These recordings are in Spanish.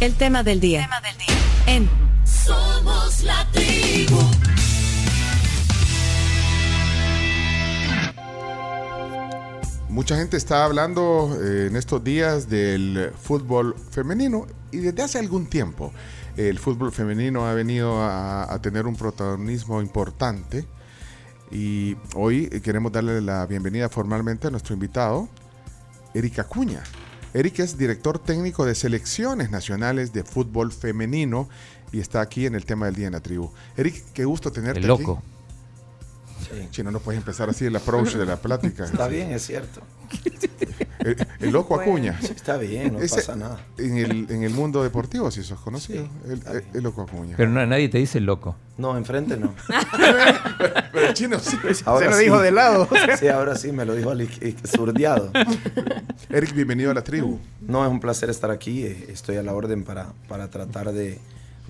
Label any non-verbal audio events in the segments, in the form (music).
El tema del día. Tema del día. En Somos la tribu. Mucha gente está hablando eh, en estos días del fútbol femenino y desde hace algún tiempo el fútbol femenino ha venido a, a tener un protagonismo importante y hoy queremos darle la bienvenida formalmente a nuestro invitado, Eric Acuña. Eric es director técnico de selecciones nacionales de fútbol femenino y está aquí en el tema del día en la tribu. Eric, qué gusto tenerte El loco. aquí. Chino, no puedes empezar así el approach de la plática. Está bien, es cierto. El, el loco Acuña. Está bien, no Ese- pasa nada. En el, en el mundo deportivo, si sos conocido. Sí, el, loco Acuña. Pero no, nadie te dice loco. No, enfrente no. (laughs) Pero el chino sí. Ahora Se lo sí. dijo de lado. Sí, ahora sí, me lo dijo surdeado. Eric, bienvenido a la tribu. No, es un placer estar aquí. eh, Estoy a la orden para, para tratar de,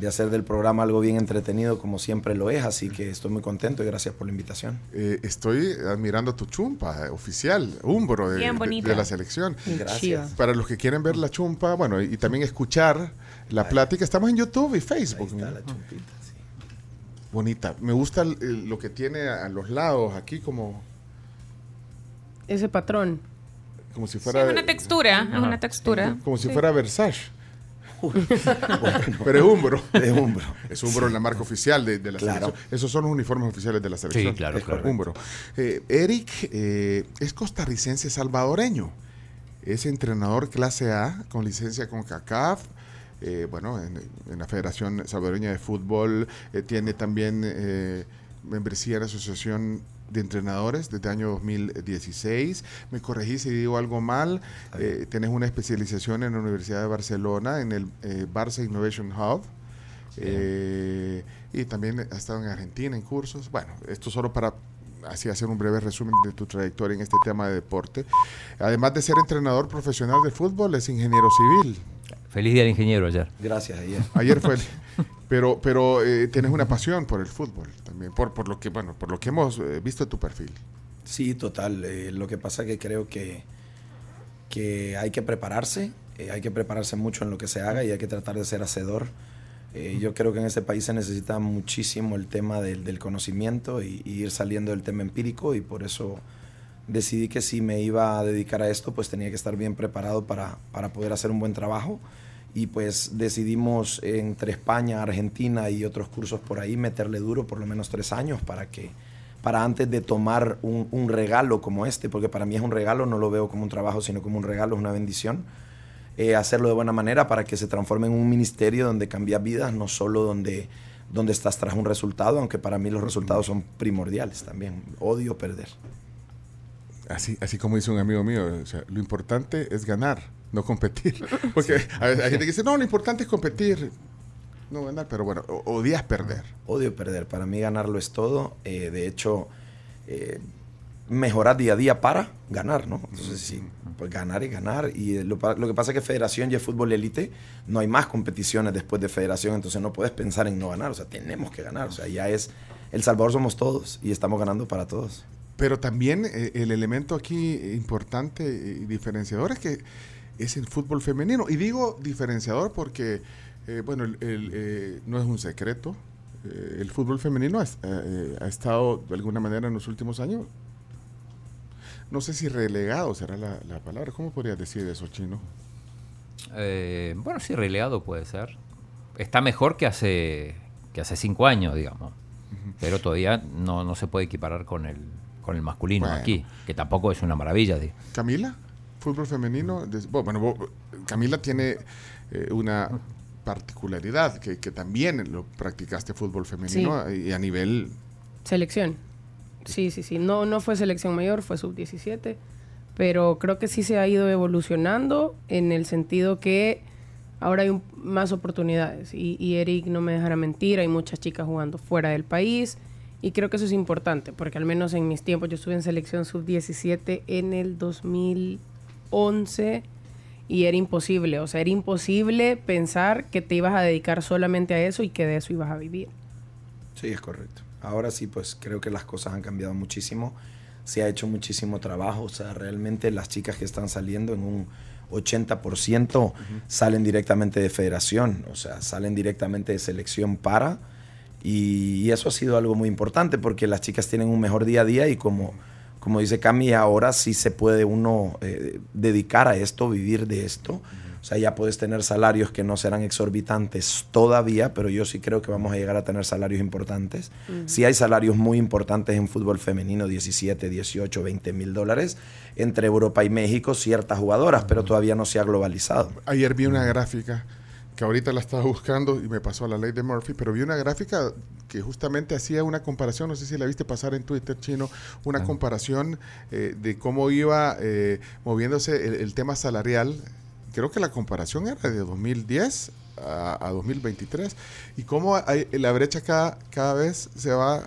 de hacer del programa algo bien entretenido, como siempre lo es. Así que estoy muy contento y gracias por la invitación. Eh, estoy admirando tu chumpa eh, oficial, Umbro de, Bien de- la selección. Gracias. Para los que quieren ver la chumpa, bueno, y, y también escuchar la plática, estamos en YouTube y Ahí Facebook. está la chumpita, sí. Bonita. Me gusta el- el- lo que tiene a, a los lados, aquí como, Ese patrón. como si Sí, fuera... es una textura, es una textura. Como si Sí. fuera Versace. (laughs) Pero es Umbro. De hombro. Es Umbro en la marca oficial de, de la Claro. selección. Esos son los uniformes oficiales de la selección. Sí, claro, Es claro. Umbro. Eh, Eric eh, es costarricense salvadoreño. Es entrenador clase A con licencia con CACAF. eh, bueno, en, en la Federación Salvadoreña de Fútbol. eh, tiene también eh, membresía en la Asociación de Entrenadores desde el año 2016. Me corregí si digo algo mal. Eh, tienes una especialización en la Universidad de Barcelona, en el eh, Barça Innovation Hub. Eh, y también ha estado en Argentina en cursos. Bueno, esto solo para así hacer un breve resumen de tu trayectoria en este tema de deporte. Además de ser entrenador profesional de fútbol, es ingeniero civil. Feliz día del ingeniero ayer. Gracias, ayer. Ayer fue el- (laughs) pero pero eh, tienes una pasión por el fútbol también, por, por lo que bueno, por lo que hemos eh, visto en tu perfil. Sí, total. Eh, lo que pasa que creo que, que hay que prepararse, eh, hay que prepararse mucho en lo que se haga y hay que tratar de ser hacedor. Eh, yo creo que en este país se necesita muchísimo el tema del, del conocimiento y, y ir saliendo del tema empírico y por eso decidí que si me iba a dedicar a esto, pues tenía que estar bien preparado para, para poder hacer un buen trabajo. Y pues decidimos entre España, Argentina y otros cursos por ahí meterle duro por lo menos tres años para que para antes de tomar un, regalo como este, porque para mí es un regalo, no lo veo como un trabajo, sino como un regalo, es una bendición, eh, hacerlo de buena manera para que se transforme en un ministerio donde cambia vidas, no solo donde, donde estás tras un resultado, aunque para mí los resultados son primordiales también. Odio perder. Así, así como dice un amigo mío, lo importante es ganar, no competir. (laughs) Porque hay, hay gente que dice, no, lo importante es competir, no ganar, pero bueno, odias perder. Odio perder. Para mí ganarlo es todo. Eh, de hecho, eh, mejorar día a día para ganar, ¿no? Entonces, sí, pues ganar y ganar. Y eh, lo, lo que pasa es que Federación es fútbol élite, no hay más competiciones después de Federación, entonces no puedes pensar en no ganar. O sea, tenemos que ganar. O sea, ya es. El Salvador somos todos y estamos ganando para todos. Pero también eh, el elemento aquí importante y diferenciador es que es el fútbol femenino. Y digo diferenciador porque, eh, bueno, el- el, eh, no es un secreto. Eh, el fútbol femenino ha, ha estado de alguna manera en los últimos años, no sé si relegado será la, la palabra. ¿Cómo podrías decir eso, Chino? Bueno, sí, relegado puede ser. Está mejor que hace, que hace cinco años, digamos. Pero todavía no, no se puede equiparar con el, con el masculino Bueno. aquí, que tampoco es una maravilla. digo. Camila, fútbol femenino. Bueno, Camila tiene eh, una particularidad que, que también lo practicaste fútbol femenino y a nivel Selección. Sí, sí, sí. No, no fue selección mayor, fue sub-17. Pero creo que sí se ha ido evolucionando en el sentido que ahora hay un- más oportunidades. Y, y Eric no me dejará mentir, hay muchas chicas jugando fuera del país. Y creo que eso es importante, porque al menos en mis tiempos yo estuve en selección sub-17 en el 2011 y era imposible. O sea, era imposible pensar que te ibas a dedicar solamente a eso y que de eso ibas a vivir. Sí, es correcto. Ahora sí, pues creo que las cosas han cambiado muchísimo. Se ha hecho muchísimo trabajo. O sea, realmente las chicas que están saliendo en un 80% salen directamente de federación, o sea, salen directamente de selección para. Y, eso ha sido algo muy importante porque las chicas tienen un mejor día a día y como, como dice Cami, ahora sí se puede uno eh, dedicar a esto, vivir de esto. O sea, ya puedes tener salarios que no serán exorbitantes todavía, pero yo sí creo que vamos a llegar a tener salarios importantes. Sí hay salarios muy importantes en fútbol femenino, 17, 18, 20 mil dólares, entre Europa y México, ciertas jugadoras, pero todavía no se ha globalizado. Ayer vi una gráfica que ahorita la estaba buscando y me pasó a la ley de Murphy, pero vi una gráfica que justamente hacía una comparación, no sé si la viste pasar en Twitter chino, una comparación eh, de cómo iba eh, moviéndose el, el tema salarial creo que la comparación era de 2010 a, 2023 y cómo hay, la brecha cada, cada vez se va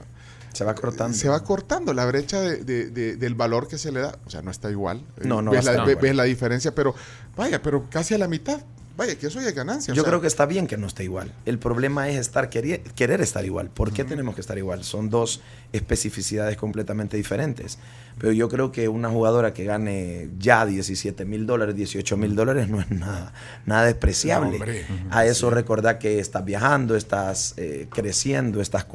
se va cortando. Se va cortando la brecha de, del valor que se le da. O sea, no está igual. No, no. Ves, la, ves la diferencia, pero vaya, pero casi a la mitad. Vaya, que eso ya es ganancia. Yo creo que está bien que no esté igual. El problema es estar querer, querer estar igual. ¿Por qué tenemos que estar igual? Son dos especificidades completamente diferentes. Pero yo creo que una jugadora que gane ya 17 mil dólares, 18 mil dólares no es nada, nada despreciable. A eso recordar que estás viajando, estás eh, creciendo, estás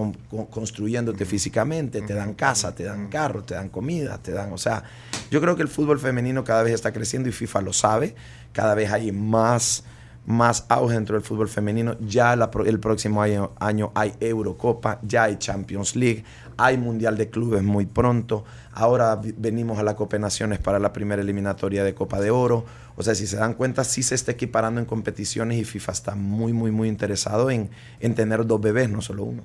construyéndote físicamente, te dan casa, te dan carro, te dan comida, te dan... O sea, yo creo que el fútbol femenino cada vez está creciendo y FIFA lo sabe cada vez hay más, más auge dentro del fútbol femenino. Ya el próximo año, hay Eurocopa, ya hay Champions League, hay Mundial de Clubes muy pronto. Ahora venimos a la Copa de Naciones para la primera eliminatoria de Copa de Oro. O sea, si se dan cuenta, sí se está equiparando en competiciones y FIFA está muy, muy, muy interesado en, en tener dos bebés, no solo uno.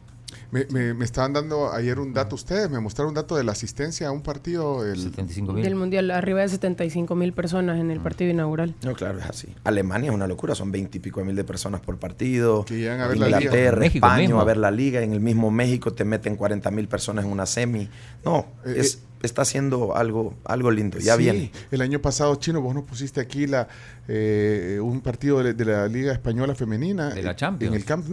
Me, me, estaban dando ayer un dato ustedes, me mostraron un dato de la asistencia a un partido. El, 75 Del Mundial, arriba de 75 mil personas en el mm. partido inaugural. No, claro, es así. Alemania es una locura, son 20 y pico mil de personas por partido. Que llegan a ver la liga. España a ver la liga. En el mismo México te meten 40 mil personas en una semi. No, eh, es, eh, está haciendo algo, algo lindo, ya sí, viene. El año pasado, Chino, vos nos pusiste aquí la, eh, un partido de, de, la Liga Española Femenina. De la Champions. En el Camp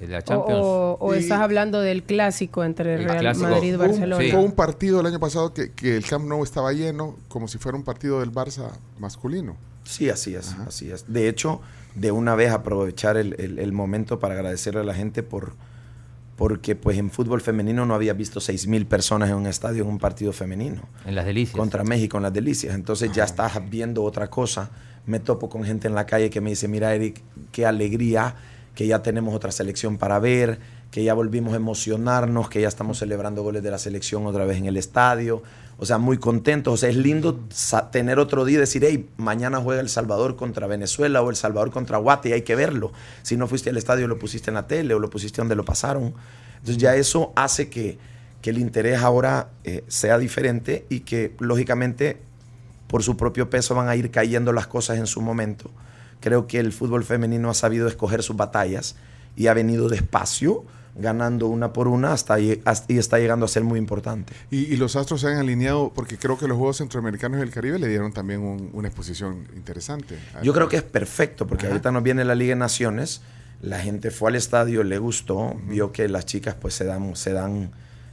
Nou. O, estás hablando del clásico entre Real Madrid y Barcelona. Fue un partido el año pasado que, el Camp Nou estaba lleno, como si fuera un partido del Barça masculino. Sí, así es, así es. De hecho, de una vez aprovechar el, momento para agradecerle a la gente por porque pues en fútbol femenino no había visto seis mil personas en un estadio en un partido femenino. En las delicias. Contra México en las delicias. Entonces ya estás viendo otra cosa. Me topo con gente en la calle que me dice, mira Eric, qué alegría que ya tenemos otra selección para ver, que ya volvimos a emocionarnos, que ya estamos celebrando goles de la selección otra vez en el estadio. O sea, muy contentos. O sea, es lindo tener otro día y decir, hey, mañana juega El Salvador contra Venezuela o El Salvador contra Guate hay que verlo. Si no fuiste al estadio, lo pusiste en la tele o lo pusiste donde lo pasaron. Entonces ya eso hace que, que el interés ahora eh, sea diferente y que lógicamente por su propio peso van a ir cayendo las cosas en su momento. Creo que el fútbol femenino ha sabido escoger sus batallas y ha venido despacio, ganando una por una hasta, y está llegando a ser muy importante. Y, los Astros se han alineado porque creo que los Juegos Centroamericanos del Caribe le dieron también una exposición interesante. Yo creo que es perfecto porque ahorita nos viene la Liga de Naciones, la gente fue al estadio, le gustó, vio que las chicas pues se dan, se dan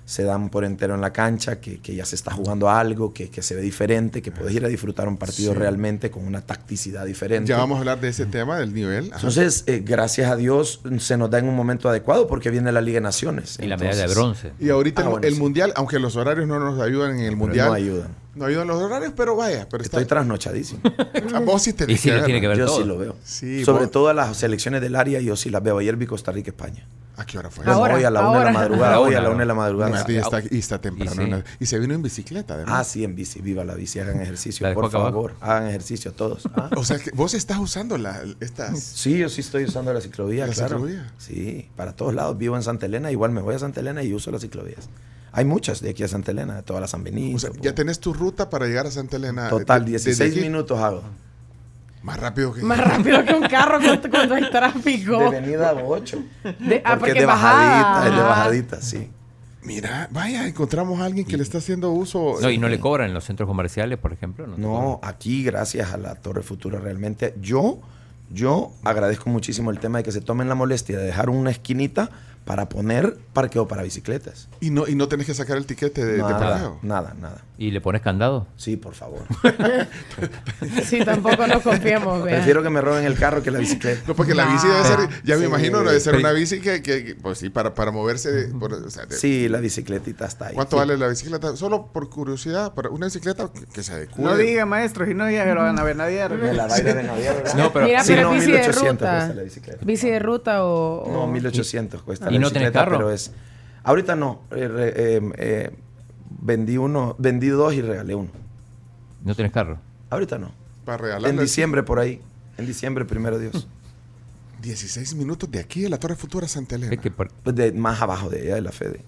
se dan por entero en la cancha, que, ya se está jugando algo, que, se ve diferente, que puedes ir a disfrutar un partido realmente con una tacticidad diferente. Ya vamos a hablar de ese tema, del nivel. Entonces, eh, gracias a Dios, se nos da en un momento adecuado porque viene la Liga de Naciones. Y la medalla de bronce. Y ahorita ah, el, Mundial, aunque los horarios no nos ayudan en el Mundial. No ayudan. No ayudan los horarios, pero vaya. Pero Estoy trasnochadísimo. (laughs) a vos sí te y sí tiene que ver Yo sí lo veo. Sobre todo las selecciones del área, yo sí las veo. Ayer vi Costa Rica, España. ¿A qué hora fue? hoy a la una de la madrugada. Hoy a la una de la madrugada. y, está, y está temprano. Y, se vino en bicicleta, además. Ah, sí, en bici. Viva la bici. Hagan ejercicio. Por favor, hagan ejercicio todos. ¿ah? O sea, que vos estás usando la, estas... Sí, yo sí estoy usando la ciclovía, ¿La claro. ciclovía? Sí, para todos lados. Vivo en Santa Elena. Igual me voy a Santa Elena y uso las ciclovías. Hay muchas de aquí a Santa Elena, de todas las San Benito. O sea, ya tenés tu ruta para llegar a Santa Elena. Total, 16 minutos hago. Más rápido que... Más rápido que un carro cuando, hay tráfico. De venida 8. De, ah, porque, es de bajadita, es de bajadita, sí. Mira, vaya, encontramos a alguien que le está haciendo uso. No, y no le cobran en los centros comerciales, por ejemplo. No, no aquí, gracias a la Torre Futura, realmente yo, yo agradezco muchísimo el tema de que se tomen la molestia de dejar una esquinita para poner parqueo para bicicletas. Y no, y no tenés que sacar el tiquete de, de Nada, parqueo. nada, nada. ¿Y le pones candado? Sí, por favor. (laughs) Sí, tampoco nos confiamos, vea. Prefiero que me roben el carro que la bicicleta. No, porque la bici debe ser, ya me Sí. imagino, debe ser una bici que, que- pues sí, para, para moverse. de- por- o sea, de- Sí, la bicicletita está ahí. ¿Cuánto Sí. vale la bicicleta? Solo por curiosidad, para una bicicleta que, que se adecue. No diga, maestro, si no diga que lo van a ver nadie. Me la baila de Navidad, ¿verdad? No, pero- Mira, Sí, pero no, bici de 1800 ruta. cuesta la bicicleta. Bici de ruta o... o- No, 1800 cuesta ¿Y la no tenés carro? pero es... Ahorita no. eh, re- eh, eh, vendí uno, vendí dos y regalé uno. ¿No tenés carro? Ahorita no. Para regalar. En diciembre por ahí. En diciembre, primero Dios. 16 minutos de aquí de la Torre Futura Santa Elena. Es que por- Pues de más abajo de allá de la Fede.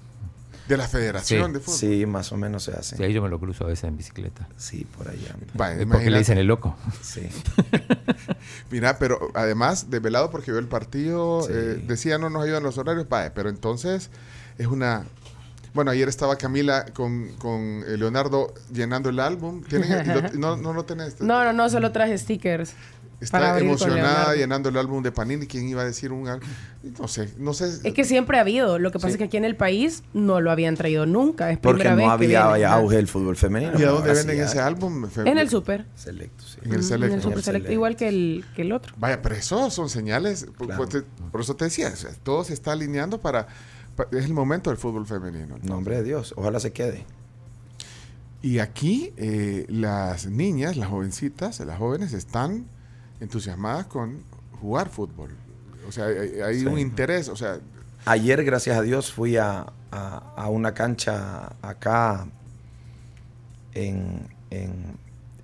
De la Federación Sí. de Fútbol. Sí, más o menos se hace. sí, ahí yo me lo cruzo a veces en bicicleta. Sí, por allá. porque le dicen el loco. Sí. (laughs) Mira, pero además, desvelado porque vio el partido, Sí. eh, decía no nos ayudan los horarios, vaya, pero entonces es una... Bueno, ayer estaba Camila con, con eh, Leonardo llenando el álbum. ¿Tienen- lo- no, no lo tenés. No, no, no, solo traje stickers. Está emocionada llenando el álbum de Panini. ¿Quién iba a decir un al- No sé, no sé. Es que siempre ha habido. Lo que pasa Sí. es que aquí en el país no lo habían traído nunca. Es Porque primera vez no que había viene. auge del fútbol femenino. ¿Y a dónde sí venden ese álbum? En el súper. Selecto, sí. En el En Selecto. el super select, Select. igual que el, que el otro. Vaya, pero eso son señales. Por, Claro. por te- por eso te decía, o sea, todo se está alineando para, pa- Es el momento del fútbol femenino. Nombre de Dios. Ojalá se quede. Y aquí eh, las niñas, las jovencitas, las jóvenes están entusiasmadas con jugar fútbol. O sea, hay, hay Sí. un interés. O sea, Ayer, gracias a Dios, fui a, a- a una cancha acá en, en,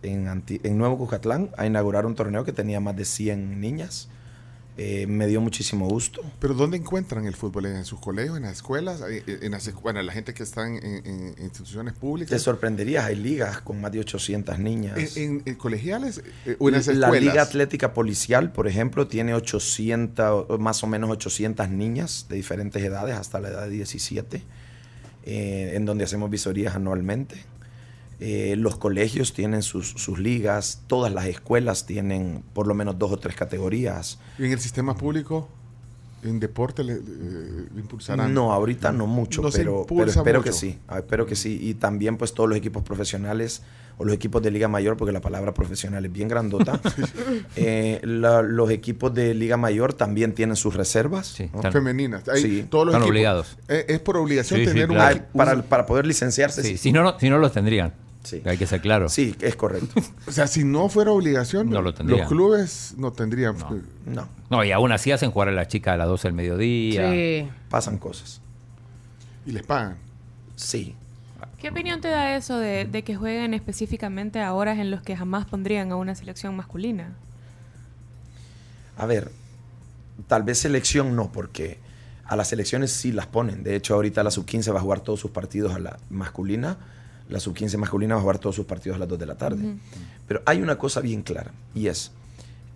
en, Anti- en Nuevo Cucatlán a inaugurar un torneo que tenía más de 100 niñas. Eh, me dio muchísimo gusto. pero ¿dónde encuentran el fútbol? ¿En sus colegios, en las escuelas? ¿En, en las, bueno, la gente que está en, instituciones Te públicas? sorprenderías, hay ligas con más de 800 niñas. ¿En, colegiales eh, o en las La? Liga Atlética Policial, por ejemplo, tiene 800, o más o menos 800 niñas de diferentes edades, hasta la edad de 17, eh, en donde hacemos visorías anualmente. Eh, los colegios tienen sus, sus ligas, todas las escuelas tienen por lo menos dos o tres categorías. ¿Y en el sistema público? ¿En deporte le, eh, le impulsarán? No, ahorita no mucho, No pero, pero espero mucho. que sí, ah, espero que sí. Y también pues todos los equipos profesionales o los equipos de Liga Mayor, porque la palabra profesional es bien grandota. (laughs) Eh, la- los equipos de Liga Mayor también tienen sus reservas. Sí, ¿no? están- Femeninas. Ahí, Sí. todos los Están equipos. obligados. Eh, es por obligación Sí, tener un claro. Ay, equipo- para, para poder licenciarse, Sí, sí. si no, no, si no los tendrían. Sí. Hay que ser claro. Sí, es correcto. (laughs) O sea, si no fuera obligación, No lo los tendrían. clubes no tendrían. No. No, No, y aún así hacen jugar a las chicas a las 12 del mediodía. Sí. pasan cosas. Y les pagan. Sí. ¿Qué opinión te da eso de, de que jueguen específicamente a horas en los que jamás pondrían a una selección masculina? A ver, tal vez selección no, porque a las selecciones sí las ponen. De hecho, ahorita la sub-15 va a jugar todos sus partidos a la masculina. La sub-15 masculina va a jugar todos sus partidos a las 2 de la tarde. Pero hay una cosa bien clara, y es,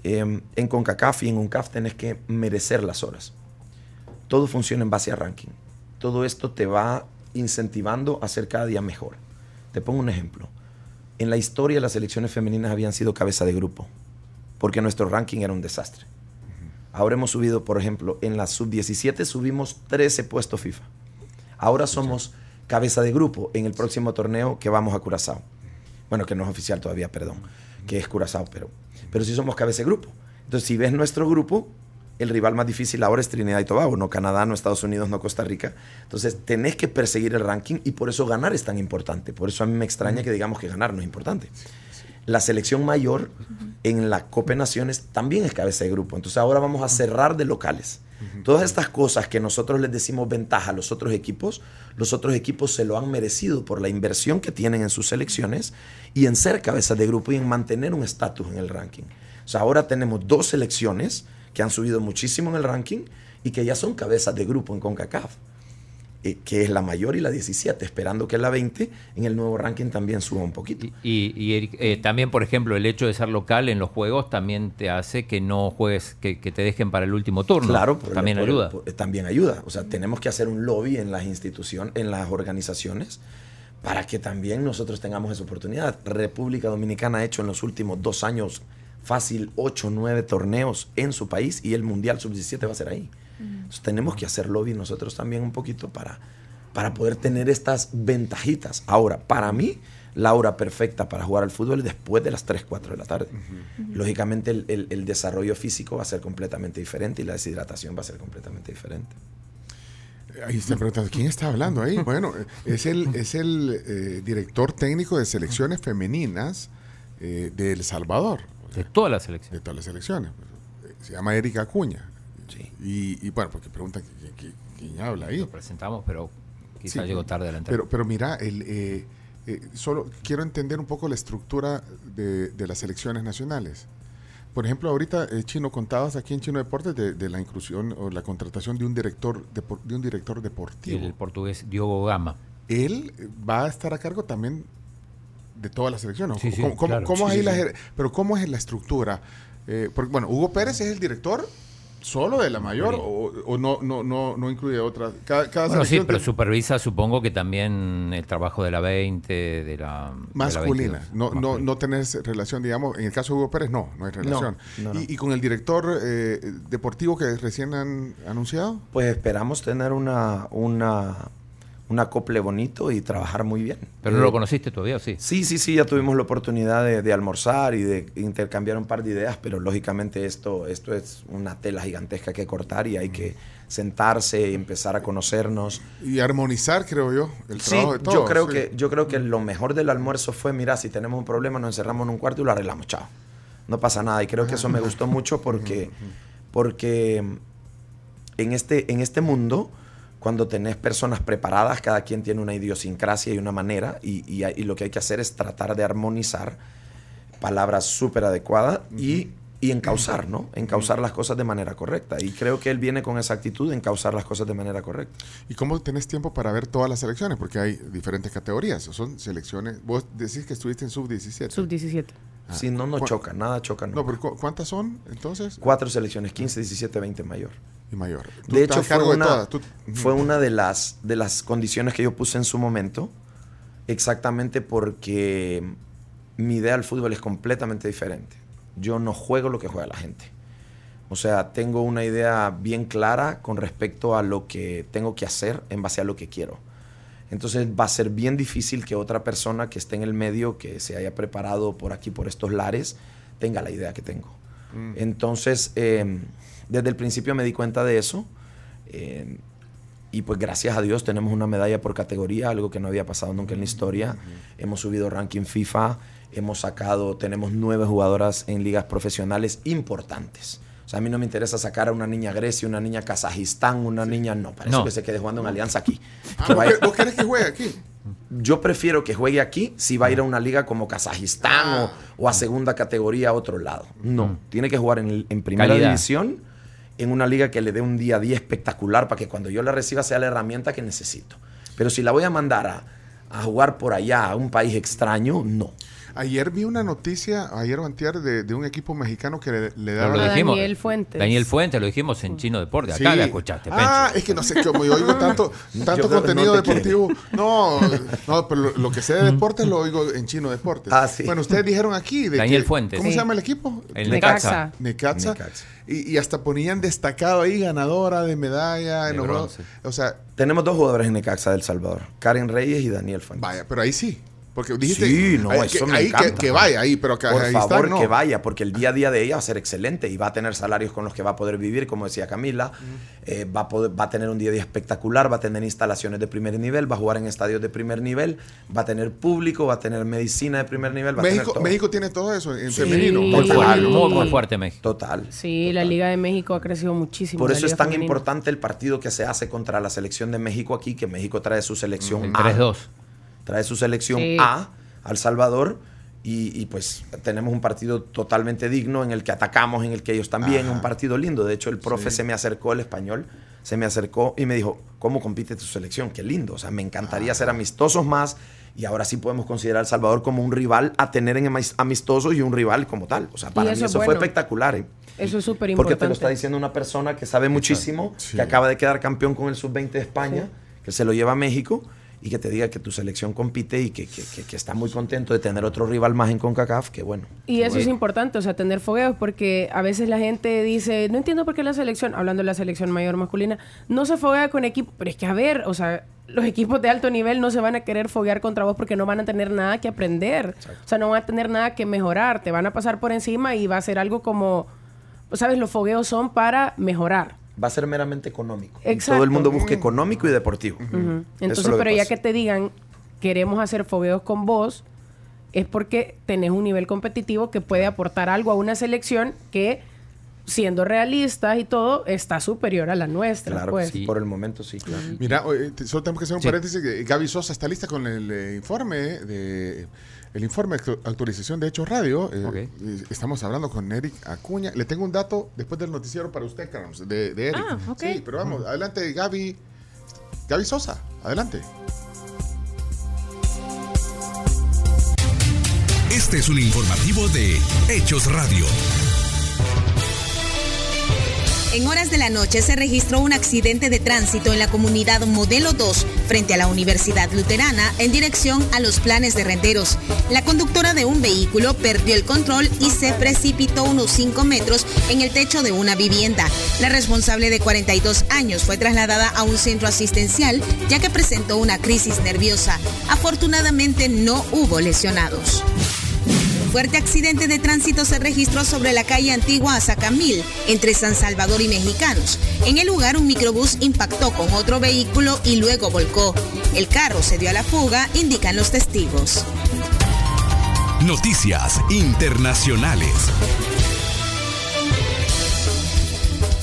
em, en CONCACAF y en UNCAF tenés que merecer las horas. Todo funciona en base a ranking. Todo esto te va incentivando a ser cada día mejor. Te pongo un ejemplo. En la historia las selecciones femeninas habían sido cabeza de grupo, porque nuestro ranking era un desastre. Ahora hemos subido, por ejemplo, en la sub-17 subimos 13 puestos FIFA. Ahora somos cabeza de grupo en el próximo torneo que vamos a Curazao. Bueno, que no es oficial todavía, perdón, que es Curazao, pero, pero sí somos cabeza de grupo. Entonces, si ves nuestro grupo, el rival más difícil ahora es Trinidad y Tobago, no Canadá, no Estados Unidos, no Costa Rica. Entonces, tenés que perseguir el ranking y por eso ganar es tan importante. Por eso a mí me extraña que digamos que ganar no es importante. La selección mayor en la Copa Naciones también es cabeza de grupo. Entonces ahora vamos a cerrar de locales. Todas estas cosas que nosotros les decimos ventaja a los otros equipos, los otros equipos se lo han merecido por la inversión que tienen en sus selecciones y en ser cabeza de grupo y en mantener un estatus en el ranking. O sea, ahora tenemos dos selecciones que han subido muchísimo en el ranking y que ya son cabezas de grupo en CONCACAF, eh, que es la mayor y la 17, esperando que la 20 en el nuevo ranking también suba un poquito. Y, y- eh, también, por ejemplo, el hecho de ser local en los juegos también te hace que no juegues, que, que te dejen para el último turno. Claro, también por- ayuda. por- también ayuda. O sea, tenemos que hacer un lobby en las instituciones, en las organizaciones, para que también nosotros tengamos esa oportunidad. República Dominicana ha hecho en los últimos dos años fácil 8 o 9 torneos en su país y el Mundial Sub-17 va a ser ahí. Entonces, tenemos que hacer lobby nosotros también un poquito para, para poder tener estas ventajitas. Ahora, para mí, la hora perfecta para jugar al fútbol es después de las 3, 4 de la tarde. Lógicamente, el, el- el desarrollo físico va a ser completamente diferente y la deshidratación va a ser completamente diferente. Ahí se pregunta, ¿quién está hablando ahí? Bueno, eh, es el, es el eh, director técnico de selecciones femeninas eh, de El Salvador, De toda la de selección. todas las selecciones. Eh, Se llama Erika Acuña. Sí. Y, y bueno, porque preguntan ¿quién, habla ahí. Lo presentamos, pero quizá Sí, llegó tarde a la. Pero, pero mira, el, eh, eh, solo quiero entender un poco la estructura de, de las selecciones nacionales. Por ejemplo, ahorita, eh, Chino, contabas aquí en Chino Deportes de, de la inclusión o la contratación de un director depor- de un director deportivo. el portugués Diogo Gama. Él va a estar a cargo también de todas las. Sí, sí, ¿Cómo, cómo- claro. cómo es Sí, sí, la pero cómo es la estructura? Eh, porque, bueno, Hugo Pérez es el director solo de la mayor o, o no, no, no, no incluye otra. Cada, cada Bueno, sí, pero supervisa supongo que también el trabajo de la 20, de la... de la masculina. 22. no, no, Masculina. no tenés relación, digamos, en el caso de Hugo Pérez, no, no hay relación. no, no. Y, y con el director eh, deportivo que recién han anunciado, Pues esperamos tener una, una, un acople bonito y trabajar muy bien. Pero no Eh, lo conociste todavía, ¿o sí? Sí, sí, sí, ya tuvimos la oportunidad de, de almorzar y de intercambiar un par de ideas, pero lógicamente esto, esto es una tela gigantesca que cortar y hay que sentarse y empezar a conocernos. y armonizar, creo yo, el Sí, trabajo de todos. yo creo, sí. que, yo creo que lo mejor del almuerzo fue, mira, si tenemos un problema nos encerramos en un cuarto y lo arreglamos, chao. No pasa nada y creo que eso me gustó mucho porque, (laughs) porque en este, en este mundo, cuando tenés personas preparadas, cada quien tiene una idiosincrasia y una manera, y, y lo que hay que hacer es tratar de armonizar palabras súper adecuadas y, y encauzar, ¿no? Encauzar las cosas de manera correcta. Y creo que él viene con esa actitud de encauzar las cosas de manera correcta. ¿Y cómo tenés tiempo para ver todas las selecciones? Porque hay diferentes categorías. Son selecciones. Vos decís que estuviste en sub-17. Sub-17. Ah. Si no, no ¿Cu- choca, nada choca. No, pero ¿cu- ¿cuántas son entonces? Cuatro selecciones, 15, 17, 20 mayor. Y mayor. Tú De hecho, fue de una. Tú- fue una de las, de las condiciones que yo puse en su momento, exactamente porque mi idea del fútbol es completamente diferente. Yo no juego lo que juega la gente. O sea, tengo una idea bien clara con respecto a lo que tengo que hacer en base a lo que quiero. Entonces va a ser bien difícil que otra persona que esté en el medio, que se haya preparado por aquí, por estos lares, tenga la idea que tengo. Entonces, eh, desde el principio me di cuenta de eso. eh, y pues gracias a Dios tenemos una medalla por categoría, algo que no había pasado nunca en la historia. Hemos subido ranking FIFA, hemos sacado, tenemos nueve jugadoras en ligas profesionales importantes. O sea, a mí no me interesa sacar a una niña Grecia, una niña Kazajistán, una niña... No, para eso No. que se quede jugando en Alianza aquí. Ah, Que ¿vos, vaya- querés- vos querés que juegue aquí? yo prefiero que juegue aquí si va a ir a una liga como Kazajistán o, o a segunda categoría a otro lado. No, tiene que jugar en, primera Calidad. división, en una liga que le dé un día a día espectacular para que cuando yo la reciba sea la herramienta que necesito. Pero si la voy a mandar a, a jugar por allá, a un país extraño, no. Ayer vi una noticia, ayer o antier, de, de un equipo mexicano que le, daba... lo A dijimos. Daniel Fuentes. Daniel Fuentes, lo dijimos en Chino Deporte. Acá Sí. la escuchaste, Ah, Pencho. es que no sé cómo yo oigo tanto, (laughs) tanto contenido no deportivo. No, no, pero lo, lo que sé de deportes lo oigo en chino deportes. Ah, sí. Bueno, ustedes dijeron aquí de Daniel que- Fuentes. ¿Cómo Sí. se llama el equipo? El Necaxa. Necaxa. Y, y hasta ponían destacado ahí ganadora de medalla. De en. O sea, Tenemos dos jugadores en Necaxa del Salvador, Karen Reyes y Daniel Fuentes. vaya, pero ahí sí. Porque dijiste Sí, no, ahí, eso que, me ahí que, encanta. que vaya ahí, pero que Por ahí favor, no. que vaya, porque el día a día de ella va a ser excelente y va a tener salarios con los que va a poder vivir, como decía Camila. Eh, va, a poder- va a tener un día a día espectacular, va a tener instalaciones de primer nivel, va a jugar en estadios de primer nivel, va a tener público, va a tener medicina de primer nivel. Va a México, tener todo. México tiene todo eso en Sí. femenino. Muy Total, fuerte, muy, total. muy fuerte México. Total. Sí, la Liga de México ha crecido muchísimo. Por eso es tan importante el partido que se hace contra la selección de México aquí, que México trae su selección A. 3-2. Trae su selección Sí. A al Salvador y, y, pues tenemos un partido totalmente digno en el que atacamos, en el que ellos también, Ajá. un partido lindo. De hecho, el profe se me acercó, el español, se me acercó y me dijo, ¿cómo compite tu selección? Qué lindo. O sea, me encantaría ser amistosos más y ahora sí podemos considerar a El Salvador como un rival a tener en amis- amistosos y un rival como tal. O sea, para mí eso eso es fue espectacular. ¿eh? Eso es súper Porque importante. te lo está diciendo una persona que sabe muchísimo, Sí. que acaba de quedar campeón con el sub-20 de España, que se lo lleva a México y que te diga que tu selección compite y que, que- que- que está muy contento de tener otro rival más en CONCACAF, que bueno. Y eso es importante, o sea, tener fogueos, porque a veces la gente dice, no entiendo por qué la selección, hablando de la selección mayor masculina, no se foguea con equipo, pero es que a ver, o sea, los equipos de alto nivel no se van a querer foguear contra vos porque no van a tener nada que aprender, o sea, no van a tener nada que mejorar, te van a pasar por encima y va a ser algo como, sabes, los fogueos son para mejorar. Va a ser meramente económico. Y Exacto. todo el mundo busca económico y deportivo. Entonces, pero ya que te digan, queremos hacer fogueos con vos, es porque tenés un nivel competitivo que puede aportar algo a una selección que, siendo realistas y todo, está superior a la nuestra. Claro, pues. que sí, por el momento sí, claro. Mira, eh, solo tenemos que hacer un Sí. paréntesis. que Gaby Sosa está lista con el eh, informe de el informe de actu- actualización de Hechos Radio. Eh, eh, Estamos hablando con Eric Acuña. Le tengo un dato después del noticiero para usted, Carlos, de, de Eric. Ah, ok. Sí, pero vamos, adelante, Gaby. Gaby Sosa, adelante. Este es un informativo de Hechos Radio. En horas de la noche se registró un accidente de tránsito en la comunidad Modelo 2 frente a la Universidad Luterana en dirección a los planes de renderos. La conductora de un vehículo perdió el control y se precipitó unos 5 metros en el techo de una vivienda. La responsable de 42 años fue trasladada a un centro asistencial ya que presentó una crisis nerviosa. Afortunadamente no hubo lesionados. Fuerte accidente de tránsito se registró sobre la calle Antigua Azacamil, entre San Salvador y Mexicanos. En el lugar, un microbús impactó con otro vehículo y luego volcó. El carro se dio a la fuga, indican los testigos. Noticias internacionales.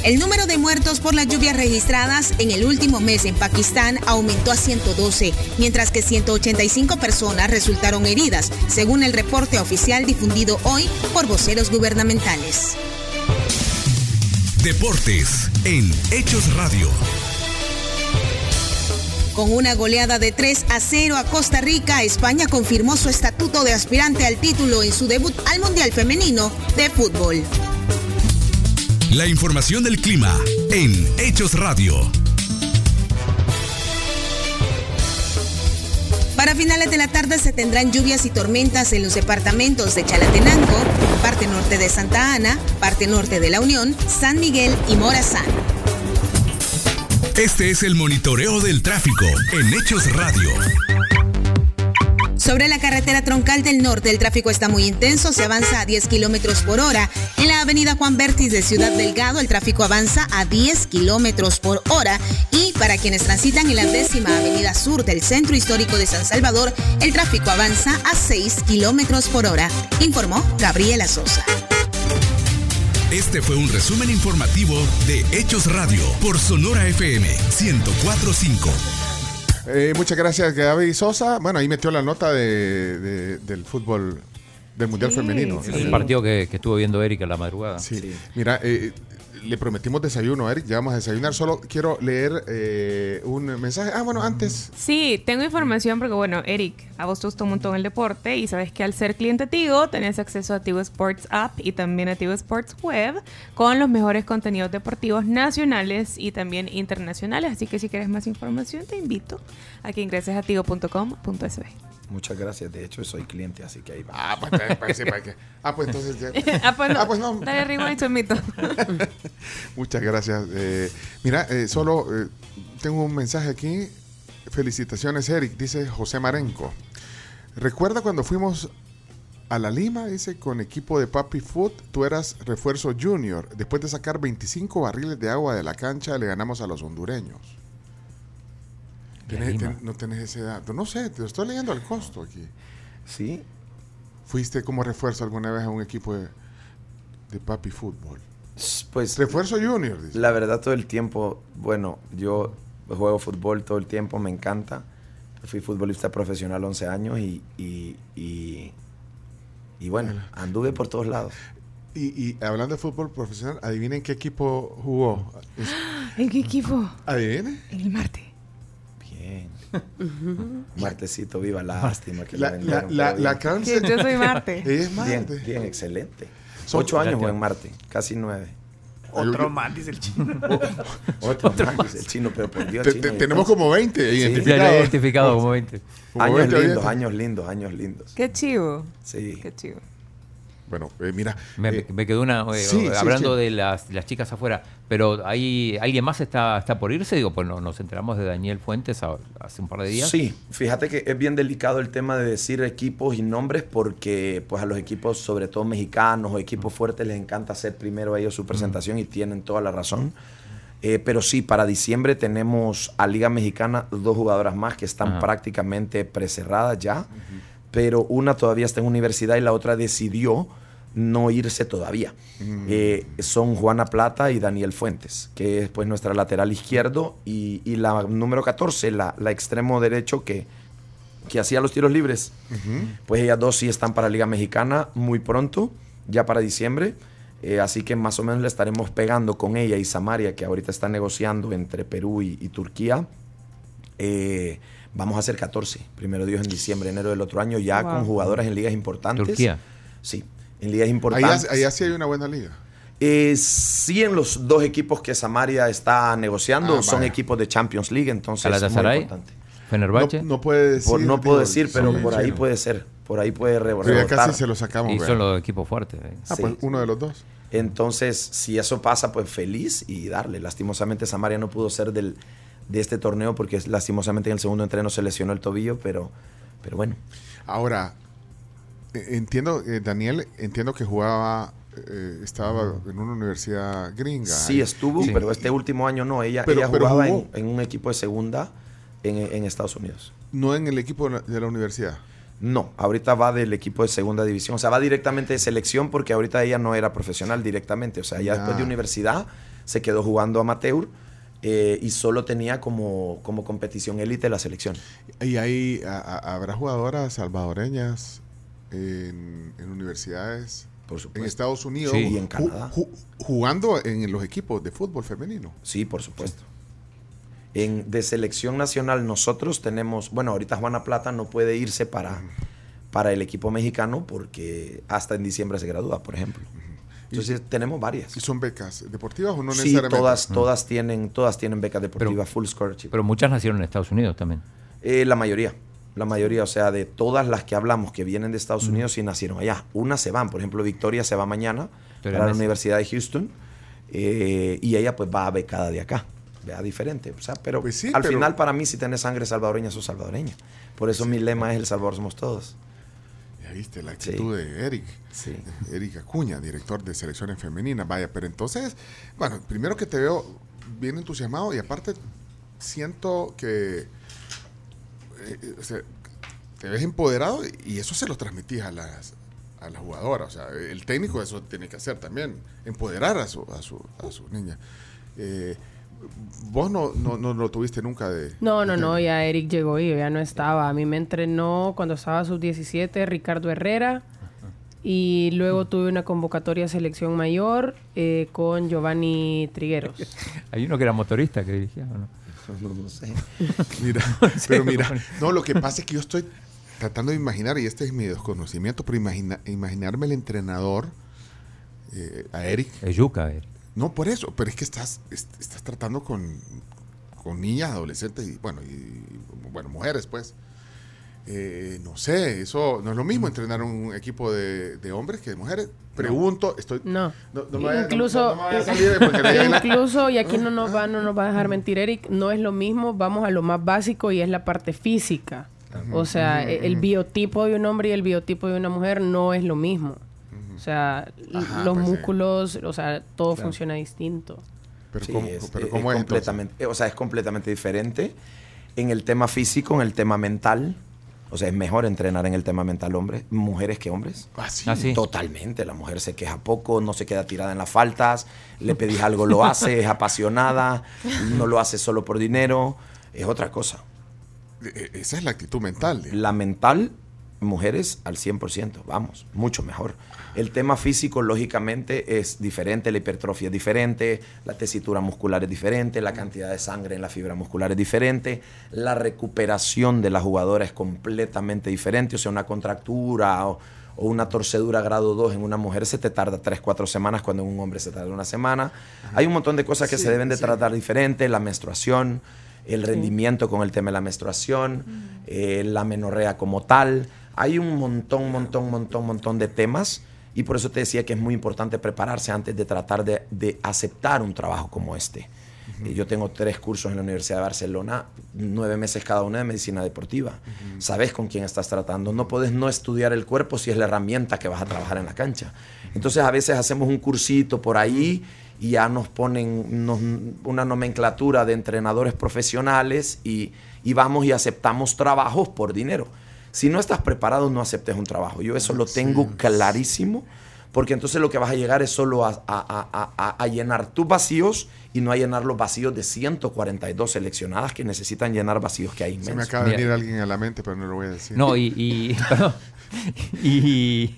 El número de muertos por las lluvias registradas en el último mes en Pakistán aumentó a 112, mientras que 185 personas resultaron heridas, según el reporte oficial difundido hoy por voceros gubernamentales. Deportes en Hechos Radio. Con una goleada de 3 a 0 a Costa Rica, España confirmó su estatuto de aspirante al título en su debut al Mundial Femenino de Fútbol. La información del clima en Hechos Radio. Para finales de la tarde se tendrán lluvias y tormentas en los departamentos de Chalatenango, parte norte de Santa Ana, parte norte de La Unión, San Miguel y Morazán. Este es el monitoreo del tráfico en Hechos Radio. Sobre la carretera troncal del norte, el tráfico está muy intenso, se avanza a 10 kilómetros por hora. En la avenida Juan Bertis de Ciudad Delgado, el tráfico avanza a 10 kilómetros por hora. Y para quienes transitan en la décima avenida sur del centro histórico de San Salvador, el tráfico avanza a 6 kilómetros por hora. Informó Gabriela Sosa. Este fue un resumen informativo de Hechos Radio por Sonora FM 1045. Eh, muchas gracias, Gaby Sosa. Bueno, ahí metió la nota de, de- del fútbol del Mundial Sí, Femenino. sí. El partido que, que estuvo viendo Eric en la madrugada. Sí. Mira, eh, le prometimos desayuno, Eric. Ya vamos a desayunar. Solo quiero leer eh, un mensaje. Ah, bueno, antes. Sí, tengo información porque, bueno, Eric, a vos te gustó un montón el deporte y sabes que al ser cliente Tigo tenés acceso a Tigo Sports App y también a Tigo Sports Web con los mejores contenidos deportivos nacionales y también internacionales. Así que si quieres más información, te invito a que ingreses a tigo.com.sb. Muchas gracias. De hecho, soy cliente, así que ahí va. Ah, pues, eh, parece para que- ah, pues entonces. ya- (laughs) ah, pues no. Ah, pues no. Dale arriba y chomito. (laughs) Muchas gracias. Eh, mira, eh, solo eh, tengo un mensaje aquí. Felicitaciones, Eric, dice José Marenco. Recuerda cuando fuimos a la Lima, dice, con equipo de Papi Food, tú eras refuerzo junior. Después de sacar 25 barriles de agua de la cancha, le ganamos a los hondureños. Tenés- ten- no tenés ese dato. No sé, te lo estoy leyendo al costo aquí. Sí, ¿Fuiste como refuerzo alguna vez a un equipo de, de Papi Fútbol? pues Refuerzo junior, dice. la verdad todo el tiempo, bueno, yo juego fútbol todo el tiempo, me encanta. Fui futbolista profesional 11 años y, y, y, y bueno, anduve por todos lados. Y, y hablando de fútbol profesional, adivinen qué equipo jugó. ¿En qué equipo? ¿Adivinen? En el Marte. Bien. Martecito, viva, lástima que La, la, la, vendieron, la, cáncer- Que yo soy (laughs) Marte. Ella es bien, Marte. bien, excelente. Son- Ocho años en Marte, casi nueve. Otro más, dice el chino. (laughs) Otro, más, dice el chino, pero por Dios, Te- tenemos como 20 Ya lo he identificados. identificado como 20. Como Años 20 lindos, años lindos, años lindos. Qué chivo. Sí. Qué chivo. Bueno, eh, mira. Me, eh, me quedó una. eh, sí, sí, hablando sí. de las, las chicas afuera, pero hay ¿alguien más está, está por irse? Digo, pues no, nos enteramos de Daniel Fuentes a- hace un par de días. Sí, fíjate que es bien delicado el tema de decir equipos y nombres porque pues a los equipos, sobre todo mexicanos o equipos fuertes, les encanta hacer primero a ellos su presentación y tienen toda la razón. Eh, pero sí, para diciembre tenemos a Liga Mexicana dos jugadoras más que están prácticamente precerradas ya, pero una todavía está en universidad y la otra decidió no irse todavía. Eh, son Juana Plata y Daniel Fuentes, que es pues nuestra lateral izquierdo y, y la número 14, la, la extremo derecho que, que hacía los tiros libres. Pues ellas dos sí están para Liga Mexicana muy pronto, ya para diciembre. Eh, así que más o menos le estaremos pegando con ella y Samaria, que ahorita está negociando entre Perú y, y Turquía. Eh, vamos a hacer 14, primero Dios en diciembre, enero del otro año, ya Wow. con jugadoras en ligas importantes. Turquía. Sí, en ligas Allá, importantes. allá sí hay una buena liga. Eh, sí, en los dos equipos que Samaria está negociando Ah, son vaya. equipos de Champions League, entonces es muy importante. Fenerbahce. No, no puede decir. Por- no puedo decir, pero por ahí puede ser. Por ahí puede re- Pero ya rebotar. casi se lo sacamos. y son los equipos fuertes. eh. Ah, pues uno de los dos. Entonces, si eso pasa, pues feliz y darle. Lastimosamente, Samaria no pudo ser del, de este torneo porque lastimosamente en el segundo entreno se lesionó el tobillo, pero, pero bueno. Ahora, entiendo, eh, Daniel, entiendo que jugaba, eh, estaba en una universidad gringa. Sí estuvo, Y- pero este último año no. Ella, Pero- ella jugaba en, en un equipo de segunda en, en Estados Unidos. No en el equipo de la- de la universidad. No, ahorita va del equipo de segunda división. O sea, va directamente de selección porque ahorita ella no era profesional directamente. O sea, ya Ya. después de universidad se quedó jugando amateur eh, y solo tenía como, como competición élite la selección. Y ahí habrá jugadoras salvadoreñas en, en universidades Por en supuesto. Estados Unidos Sí. Y en ju- Canadá. ju- jugando en los equipos de fútbol femenino. Sí, por supuesto. En, de selección nacional nosotros tenemos, bueno, ahorita Juana Plata no puede irse para, para el equipo mexicano porque hasta en diciembre se gradúa, por ejemplo. Entonces tenemos varias. ¿Y son becas deportivas o no sí, necesariamente? todas, todas, tienen, todas tienen becas deportivas, full scholarship. Pero muchas nacieron en Estados Unidos también. Eh, la mayoría, la mayoría, o sea, de todas las que hablamos que vienen de Estados Unidos sí nacieron allá. Unas se van, por ejemplo, Victoria se va mañana Victoria para la. Universidad de Houston eh, y ella pues va becada de acá, vea diferente. O sea, pero Pues sí, al pero- final para mí si tenés sangre salvadoreña, sos salvadoreña. Por eso mi lema es El Salvador somos todos. Ya viste la actitud de Eric. Sí. Eric Acuña, director de selecciones femeninas. Vaya, pero entonces, bueno, primero que te veo bien entusiasmado y aparte siento que eh, o sea, te ves empoderado y eso se lo transmitís a las a la jugadora. O sea, el técnico eso tiene que hacer también, empoderar a su, a su, a su niña. Eh, vos no, no, no lo tuviste nunca de... No, de no, no, ya Eric llegó y yo ya no estaba. A mí me entrenó cuando estaba sub-17 Ricardo Herrera y luego tuve una convocatoria a selección mayor eh, con Giovanni Trigueros. (laughs) Hay uno que era motorista que dirigía, ¿o no? (laughs) No sé. (laughs) Mira, pero mira, no, lo que pasa es que yo estoy tratando de imaginar, y este es mi desconocimiento, pero imagina- imaginarme el entrenador, eh, a Eric. Es yuca, eh. No por eso, pero es que estás, est- estás tratando con, con niñas, adolescentes y, bueno, y, bueno, mujeres, pues. Eh, no sé, eso no es lo mismo entrenar un equipo de, de hombres que de mujeres. Pregunto, estoy. No. no me vaya- no- incluso, me vaya a incluso, y aquí no nos va, no nos va a dejar mentir Eric, no es lo mismo, vamos a lo más básico y es la parte física. O sea, el biotipo de un hombre y el biotipo de una mujer no es lo mismo. O sea, Ajá, los pues sí. músculos, o sea, todo funciona distinto. Pero Sí, ¿cómo, es, pero cómo es completamente, o sea, es completamente diferente en el tema físico, en el tema mental. O sea, es mejor entrenar en el tema mental hombres, mujeres que hombres. Ah, sí. Ah, sí. Totalmente. La mujer se queja poco, no se queda tirada en las faltas, le pedís algo, lo hace, es apasionada, no lo hace solo por dinero, es otra cosa. Eh, Esa es la actitud mental. La mental, mujeres al 100%, vamos, mucho mejor. El tema físico, lógicamente, es diferente, la hipertrofia es diferente, la tesitura muscular es diferente, la cantidad de sangre en la fibra muscular es diferente, la recuperación de la jugadora es completamente diferente, o sea, una contractura o, o una torcedura grado 2 en una mujer se te tarda 3, 4 semanas cuando en un hombre se tarda una semana. Hay un montón de cosas que se deben de tratar diferente, la menstruación, el rendimiento con el tema de la menstruación, eh, la menorrea como tal. Hay un montón, montón, montón, montón de temas y por eso te decía que es muy importante prepararse antes de tratar de, de aceptar un trabajo como este. Eh, Yo tengo tres cursos en la Universidad de Barcelona, nueve meses cada uno de medicina deportiva. Sabes con quién estás tratando. No puedes no estudiar el cuerpo si es la herramienta que vas a trabajar en la cancha. Entonces a veces hacemos un cursito por ahí y ya nos ponen nos- una nomenclatura de entrenadores profesionales y, y vamos y aceptamos trabajos por dinero. Si no estás preparado, no aceptes un trabajo. Yo eso lo tengo clarísimo, porque entonces lo que vas a llegar es solo a, a- a- a- a llenar tus vacíos y no a llenar los vacíos de 142 seleccionadas que necesitan llenar vacíos que hay Se me inmensos. acaba de venir alguien a la mente, pero no lo voy a decir. No, y, (laughs) y,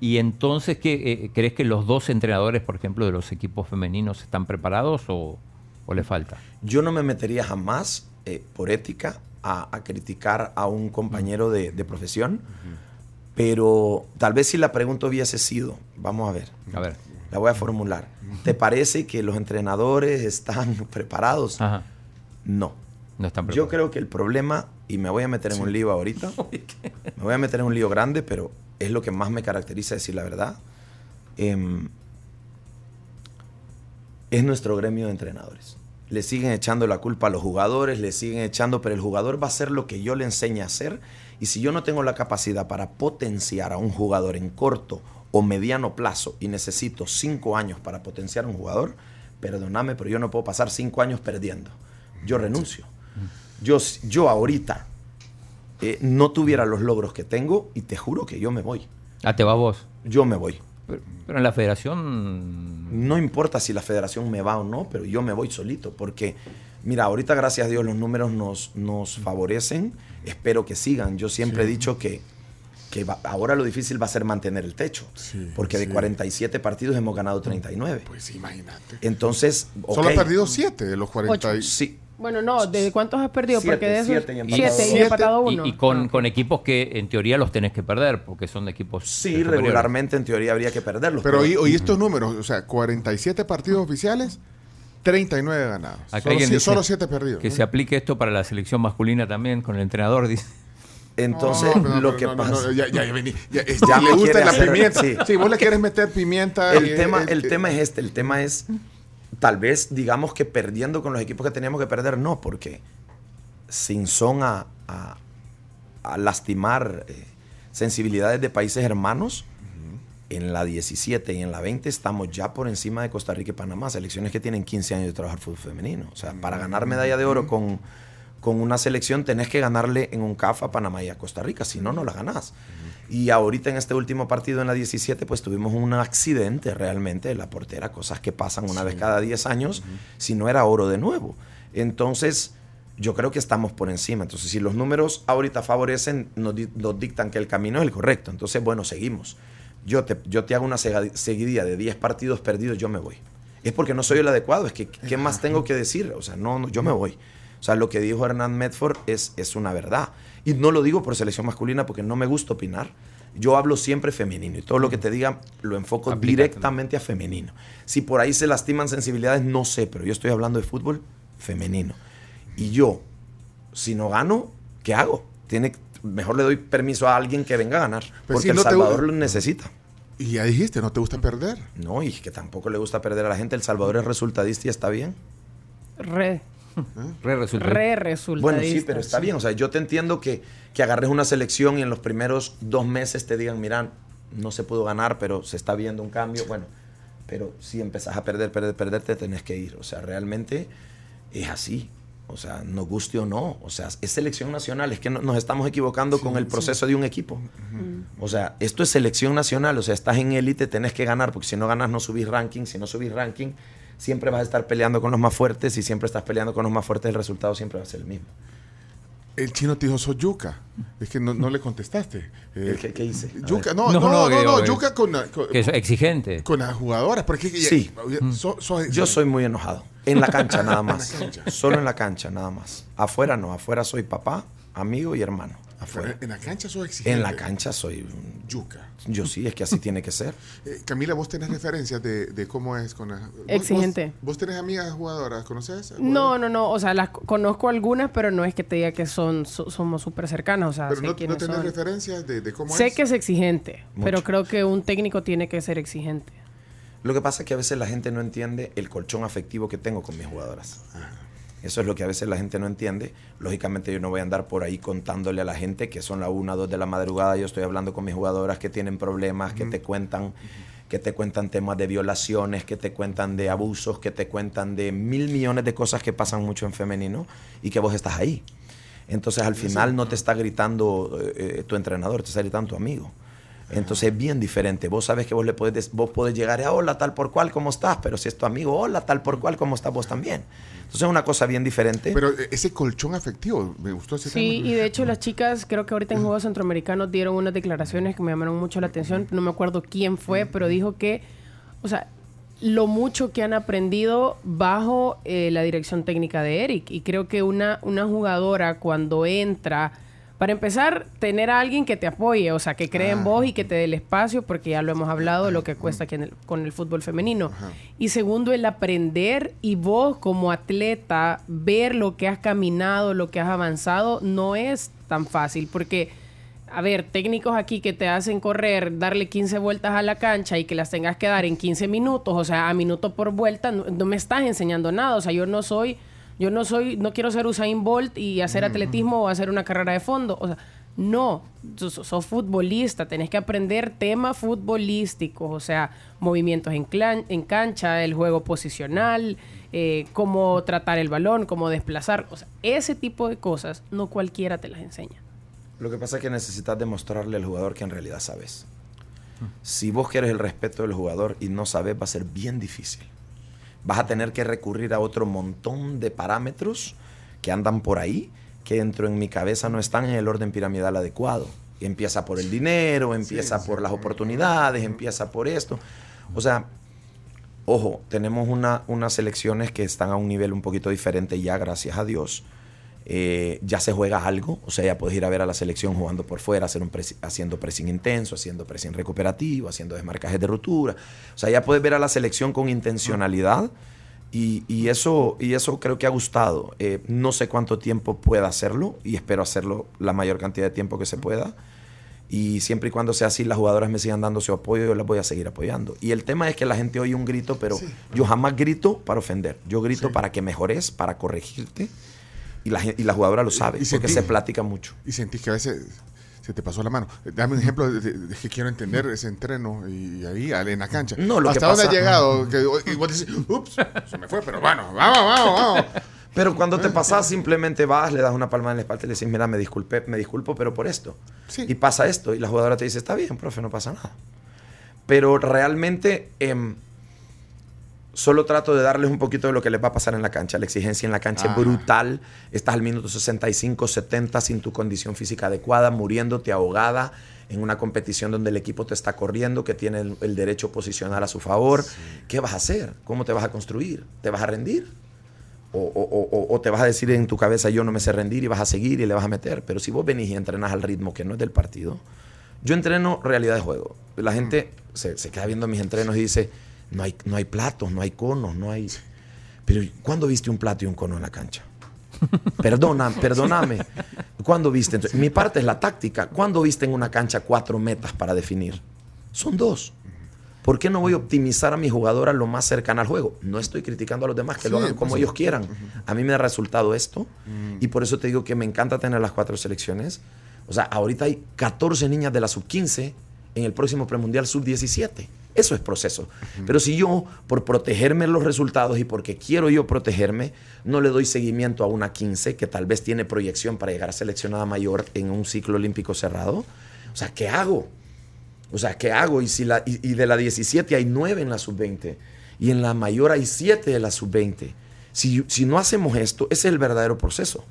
y entonces, ¿qué, eh, ¿crees que los dos entrenadores, por ejemplo, de los equipos femeninos están preparados o, o le falta? Yo no me metería jamás, eh, por ética, a, a criticar a un compañero de, de profesión, pero tal vez si la pregunta hubiese sido, vamos a ver, A ver. la voy a formular. ¿Te parece que los entrenadores están (laughs) preparados? Ajá. No. No están Yo creo que el problema, y me voy a meter en un lío ahorita, (laughs) me voy a meter en un lío grande, pero es lo que más me caracteriza decir la verdad, em, es nuestro gremio de entrenadores. Le siguen echando la culpa a los jugadores, le siguen echando, pero el jugador va a hacer lo que yo le enseñe a hacer. Y si yo no tengo la capacidad para potenciar a un jugador en corto o mediano plazo y necesito cinco años para potenciar a un jugador, perdóname, pero yo no puedo pasar cinco años perdiendo. Yo renuncio. Yo, yo ahorita eh, no tuviera los logros que tengo y te juro que yo me voy. Ah, te va vos. Yo me voy. Pero, pero en la federación. No importa si la federación me va o no, pero yo me voy solito. Porque, mira, ahorita gracias a Dios los números nos, nos favorecen. Espero que sigan. Yo siempre he dicho que, que va- ahora lo difícil va a ser mantener el techo. Sí, porque de sí. 47 partidos hemos ganado 39. Pues imagínate. Entonces, Solo ha perdido 7 de los 40. y- Sí, Bueno, no, ¿de cuántos has perdido? Siete, Porque de esos siete y empatado siete y uno. empatado Y, uno. y con, Ah. con equipos que en teoría los tenés que perder, porque son de equipos. sí, regularmente en teoría habría que perderlos. Pero oí, oí estos números, o sea, 47 partidos oficiales, 39 ganados. Acá Solo, alguien si- dice solo 7 perdidos. Que ¿no? se aplique esto para la selección masculina también, con el entrenador. Dice. Entonces, No, no, lo que pasa... no, ya, ya, ya vení, ya, (laughs) es- Ya ya le me gusta la hacer- pimienta. sí. Sí. vos le quieres meter pimienta. el y- tema, es el que- tema es este, el tema es tal vez digamos que perdiendo con los equipos que teníamos que perder, no, porque sin son a, a- a lastimar eh, sensibilidades de países hermanos, en la 17 y en la 20 estamos ya por encima de Costa Rica y Panamá, selecciones que tienen 15 años de trabajar fútbol femenino. O sea, para ganar medalla de oro con, con una selección tenés que ganarle en un CAF a Panamá y a Costa Rica, si no, no la ganás. Y ahorita en este último partido en la 17, pues tuvimos un accidente realmente de la portera, cosas que pasan una vez cada 10 años, si no era oro de nuevo. Entonces, yo creo que estamos por encima. Entonces, si los números ahorita favorecen, nos, di- nos dictan que el camino es el correcto. Entonces, bueno, seguimos. Yo te, yo te hago una seguidilla de 10 partidos perdidos, yo me voy. Es porque no soy el adecuado, es que ¿qué más tengo que decir? O sea, no, no, yo me voy. O sea, lo que dijo Hernán Medford es, es una verdad. Y no lo digo por selección masculina porque no me gusta opinar. Yo hablo siempre femenino y todo lo que te diga lo enfoco directamente a femenino. Si por ahí se lastiman sensibilidades, no sé, pero yo estoy hablando de fútbol femenino. Y yo, si no gano, ¿qué hago? Tiene, mejor le doy permiso a alguien que venga a ganar. Pues porque si El no te- Salvador lo necesita. Y ya dijiste, no te gusta perder. No, y que tampoco le gusta perder a la gente. El Salvador es resultadista y está bien. Re, Re resulta. re resulta. Bueno, sí, pero está bien. O sea, yo te entiendo que, que agarres una selección y en los primeros dos meses te digan, mira, no se pudo ganar, pero se está viendo un cambio. Bueno, pero si empezás a perder, perder, perder, te tenés que ir. O sea, realmente es así. O sea, nos guste o no. O sea, es selección nacional. Es que no- nos estamos equivocando con el proceso de un equipo. O sea, esto es selección nacional. O sea, estás en élite, tenés que ganar, porque si no ganas no subís ranking. Si no subís ranking, siempre vas a estar peleando con los más fuertes. Y siempre estás peleando con los más fuertes, el resultado siempre va a ser el mismo. El chino te dijo, soy yuca. Es que no, no le contestaste. Eh, ¿Qué, qué hice? Yuca, no, No, no, no, yuca con, con, Que es exigente. con las jugadoras. Porque Sí. ya- so- so- Yo soy muy enojado. En la cancha (laughs) nada más. En la cancha. Solo en la cancha nada más. Afuera no. Afuera soy papá, amigo y hermano. Afuera. En la cancha soy exigente. En la cancha soy un Yuca. Yo sí, es que así tiene que ser. (laughs) Eh, Camila, vos tenés referencias de, de cómo es con la... vos- Exigente. Vos, vos tenés amigas jugadoras, ¿conoces? No, no, no. O sea, las conozco algunas, pero no es que te diga que son so- somos súper cercanas. O sea, Pero sé no, tenés son. referencias de, de cómo Sé es. que es exigente, pero creo que un técnico tiene que ser exigente. Lo que pasa es que a veces la gente no entiende el colchón afectivo que tengo con mis jugadoras. Eso es lo que a veces la gente no entiende. Lógicamente yo no voy a andar por ahí contándole a la gente que son la una, dos de la madrugada. Yo estoy hablando con mis jugadoras que tienen problemas, que te cuentan, que te cuentan temas de violaciones, que te cuentan de abusos, que te cuentan de mil millones de cosas que pasan mucho en femenino y que vos estás ahí. Entonces al final no te está gritando eh, eh, tu entrenador, te está gritando tu amigo. Entonces es bien diferente. Vos sabes que vos le des- vos podés llegar a hola tal por cual como estás, pero si es tu amigo, hola tal por cual como estás vos también. Entonces es una cosa bien diferente. Pero eh, ese colchón afectivo, me gustó ese Sí, tema. y de hecho las chicas, creo que ahorita en Juegos Centroamericanos dieron unas declaraciones que me llamaron mucho la atención. No me acuerdo quién fue, pero dijo que, o sea, lo mucho que han aprendido bajo eh, la dirección técnica de Eric. Y creo que una, una jugadora cuando entra, para empezar, tener a alguien que te apoye, o sea, que cree en vos y que te dé el espacio, porque ya lo hemos hablado, lo que cuesta aquí en el- con el fútbol femenino. Y segundo, el aprender y vos como atleta, ver lo que has caminado, lo que has avanzado, no es tan fácil, porque a ver, técnicos aquí que te hacen correr, darle 15 vueltas a la cancha y que las tengas que dar en 15 minutos, o sea, a minuto por vuelta, no, no me estás enseñando nada. O sea, yo no soy, yo no soy, no quiero ser Usain Bolt y hacer atletismo o hacer una carrera de fondo. O sea, no, sos, sos futbolista, tenés que aprender temas futbolísticos, o sea, movimientos en, clan- en cancha, el juego posicional, eh, cómo tratar el balón, cómo desplazar. O sea, ese tipo de cosas no cualquiera te las enseña. Lo que pasa es que necesitas demostrarle al jugador que en realidad sabes. Si vos quieres el respeto del jugador y no sabes, va a ser bien difícil. Vas a tener que recurrir a otro montón de parámetros que andan por ahí, que dentro en mi cabeza no están en el orden piramidal adecuado. Y empieza por el dinero, empieza por las oportunidades, empieza por esto. O sea, ojo, tenemos una, unas selecciones que están a un nivel un poquito diferente ya, gracias a Dios. Eh, ya se juega algo, o sea, ya puedes ir a ver a la selección jugando por fuera, hacer un presi- haciendo pressing intenso, haciendo pressing recuperativo, haciendo desmarcajes de ruptura. O sea, ya puedes ver a la selección con intencionalidad y, y eso, y eso creo que ha gustado. Eh, no sé cuánto tiempo pueda hacerlo y espero hacerlo la mayor cantidad de tiempo que se pueda. Y siempre y cuando sea así, las jugadoras me sigan dando su apoyo, yo las voy a seguir apoyando. Y el tema es que la gente oye un grito, pero yo jamás grito para ofender. Yo grito para que mejores, para corregirte. Y la, gen- y la jugadora lo sabe, y porque sentí- se platica mucho. Y sentís que a veces se te pasó la mano. Dame un ejemplo de, de- de que quiero entender ese entreno y, ahí en la cancha. No, lo que ¿Hasta dónde pasa- ha llegado? Que, y vos decís, ups, se me fue, pero bueno, vamos, vamos, vamos. (laughs) Pero cuando te pasas, simplemente vas, le das una palma en la espalda y le dices, mira, me disculpé, me disculpo, pero por esto. Sí. Y pasa esto. Y la jugadora te dice, está bien, profe, no pasa nada. Pero realmente em, solo trato de darles un poquito de lo que les va a pasar en la cancha. La exigencia en la cancha Ah. es brutal. Estás al minuto 65, 70 sin tu condición física adecuada, muriéndote ahogada en una competición donde el equipo te está corriendo, que tiene el, el derecho posicional a su favor. ¿Qué vas a hacer? ¿Cómo te vas a construir? ¿Te vas a rendir? O, o- o- o- o te vas a decir en tu cabeza, yo no me sé rendir y vas a seguir y le vas a meter. Pero si vos venís y entrenas al ritmo que no es del partido, yo entreno realidad de juego. La gente se, se queda viendo mis entrenos y dice, no hay, no hay platos, no hay conos, no hay... Pero ¿cuándo viste un plato y un cono en la cancha? (laughs) Perdona, perdóname. ¿Cuándo viste? Entonces, mi parte es la táctica. ¿Cuándo viste en una cancha cuatro metas para definir? Son dos. ¿Por qué no voy a optimizar a mi jugadora lo más cercana al juego? No estoy criticando a los demás que lo hagan como ellos quieran. A mí me da resultado esto y por eso te digo que me encanta tener las cuatro selecciones. O sea, ahorita hay 14 niñas de la sub-15 en el próximo premundial sub-17. Eso es proceso. Pero si yo, por protegerme los resultados y porque quiero yo protegerme, no le doy seguimiento a una 15 que tal vez tiene proyección para llegar a seleccionada mayor en un ciclo olímpico cerrado, o sea, ¿qué hago? O sea, ¿qué hago? Y, si la, y, y de la 17 hay 9 en la sub-20 y en la mayor hay 7 de la sub-20. Si, si no hacemos esto, ese es el verdadero proceso.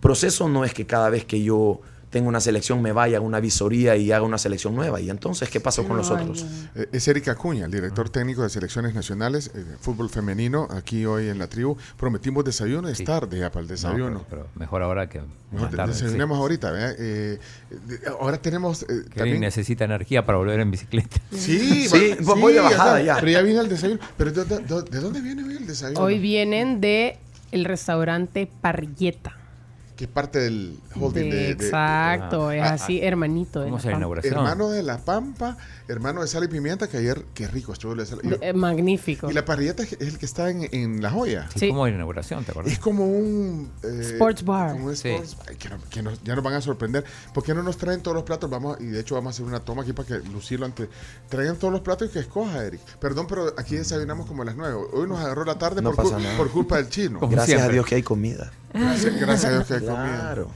Proceso no es que cada vez que yo tenga una selección, me vaya a una visoría y haga una selección nueva. Y entonces, ¿qué pasó con los otros? Eh, Es Erika Acuña, el director técnico de selecciones nacionales eh, fútbol femenino, aquí hoy en la tribu. Prometimos desayuno, es Sí. tarde ya para el No, desayuno. pero, pero mejor ahora que Mejor más tarde, sí. desayunemos ahorita. Eh, de- ahora tenemos eh, también... necesita energía para volver en bicicleta. Sí, Sí, va- voy de bajada ya. Pero ya viene el desayuno. Pero ¿de, de- de- de dónde viene hoy el desayuno? Hoy vienen de el restaurante Parrilleta. Que es parte del holding De- de... de- exacto, es ah, así, hermanito. de ¿Cómo La inauguración? Hermano de La Pampa, hermano de Sal y Pimienta, que ayer, qué rico estuvo. la sal- De- eh, magnífico. Y la parrilleta es el que está en, en La Joya. Sí, Sí. ¿Cómo es la inauguración? ¿Te acuerdas? Es como un... eh, Sports bar. como un Sí. sports- ay, que no- que nos- ya nos van a sorprender. ¿Por qué no nos traen todos los platos? Vamos y de hecho vamos a hacer una toma aquí para que lucirlo ante... Traigan todos los platos y que escoja, Eric. Perdón, pero aquí desayunamos como a las 9. Hoy nos agarró la tarde No por, nada. culpa del chino. Como Gracias a. Dios que hay comida. Gracias, gracias a Dios que hay comida. Claro.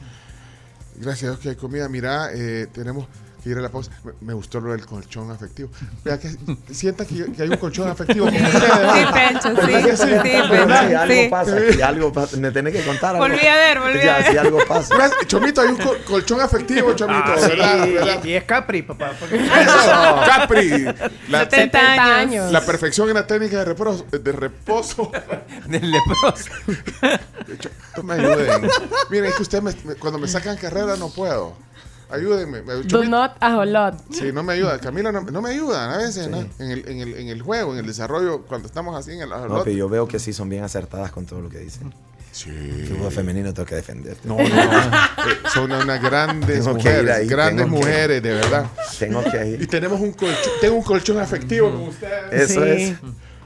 Gracias a Dios que hay comida. Mira, eh, tenemos ir a la pausa. Me, me gustó lo del colchón afectivo. Vea que sienta que, que hay un colchón afectivo con ustedes. Sí. Pencho, sí. ¿Verdad que Sí, algo sí. pasa, si algo pasa, me tenés que contar algo. Volví a ver, volví a Ya, ver. si algo pasa. Chomito, hay un col- colchón afectivo, Chomito. Ah, ¿verdad? sí, ¿verdad? Y es Capri, papá. porque- (laughs) Eso, Capri. La, 70 años. la perfección en la técnica de (laughs) reposo. De reposo. Del leproso. No me ayuden. Miren, es que ustedes me- me- cuando me sacan carrera no puedo. Ayúdenme. Do not a whole lot. Sí, no me ayuda. Camila no, no me ayudan a veces, ¿no? En el, en, el, en el juego, en el desarrollo, cuando estamos así en el... No, pero yo veo que sí son bien acertadas con todo lo que dicen. Sí. El fútbol femenino tengo que defenderte. No, no, no. Eh, Son unas (laughs) grandes Tengo que ir mujeres, ahí, grandes tengo que- mujeres, de verdad. Tengo que Y ir. tenemos un colchón, tengo un colchón afectivo con ustedes. Eso Sí. es.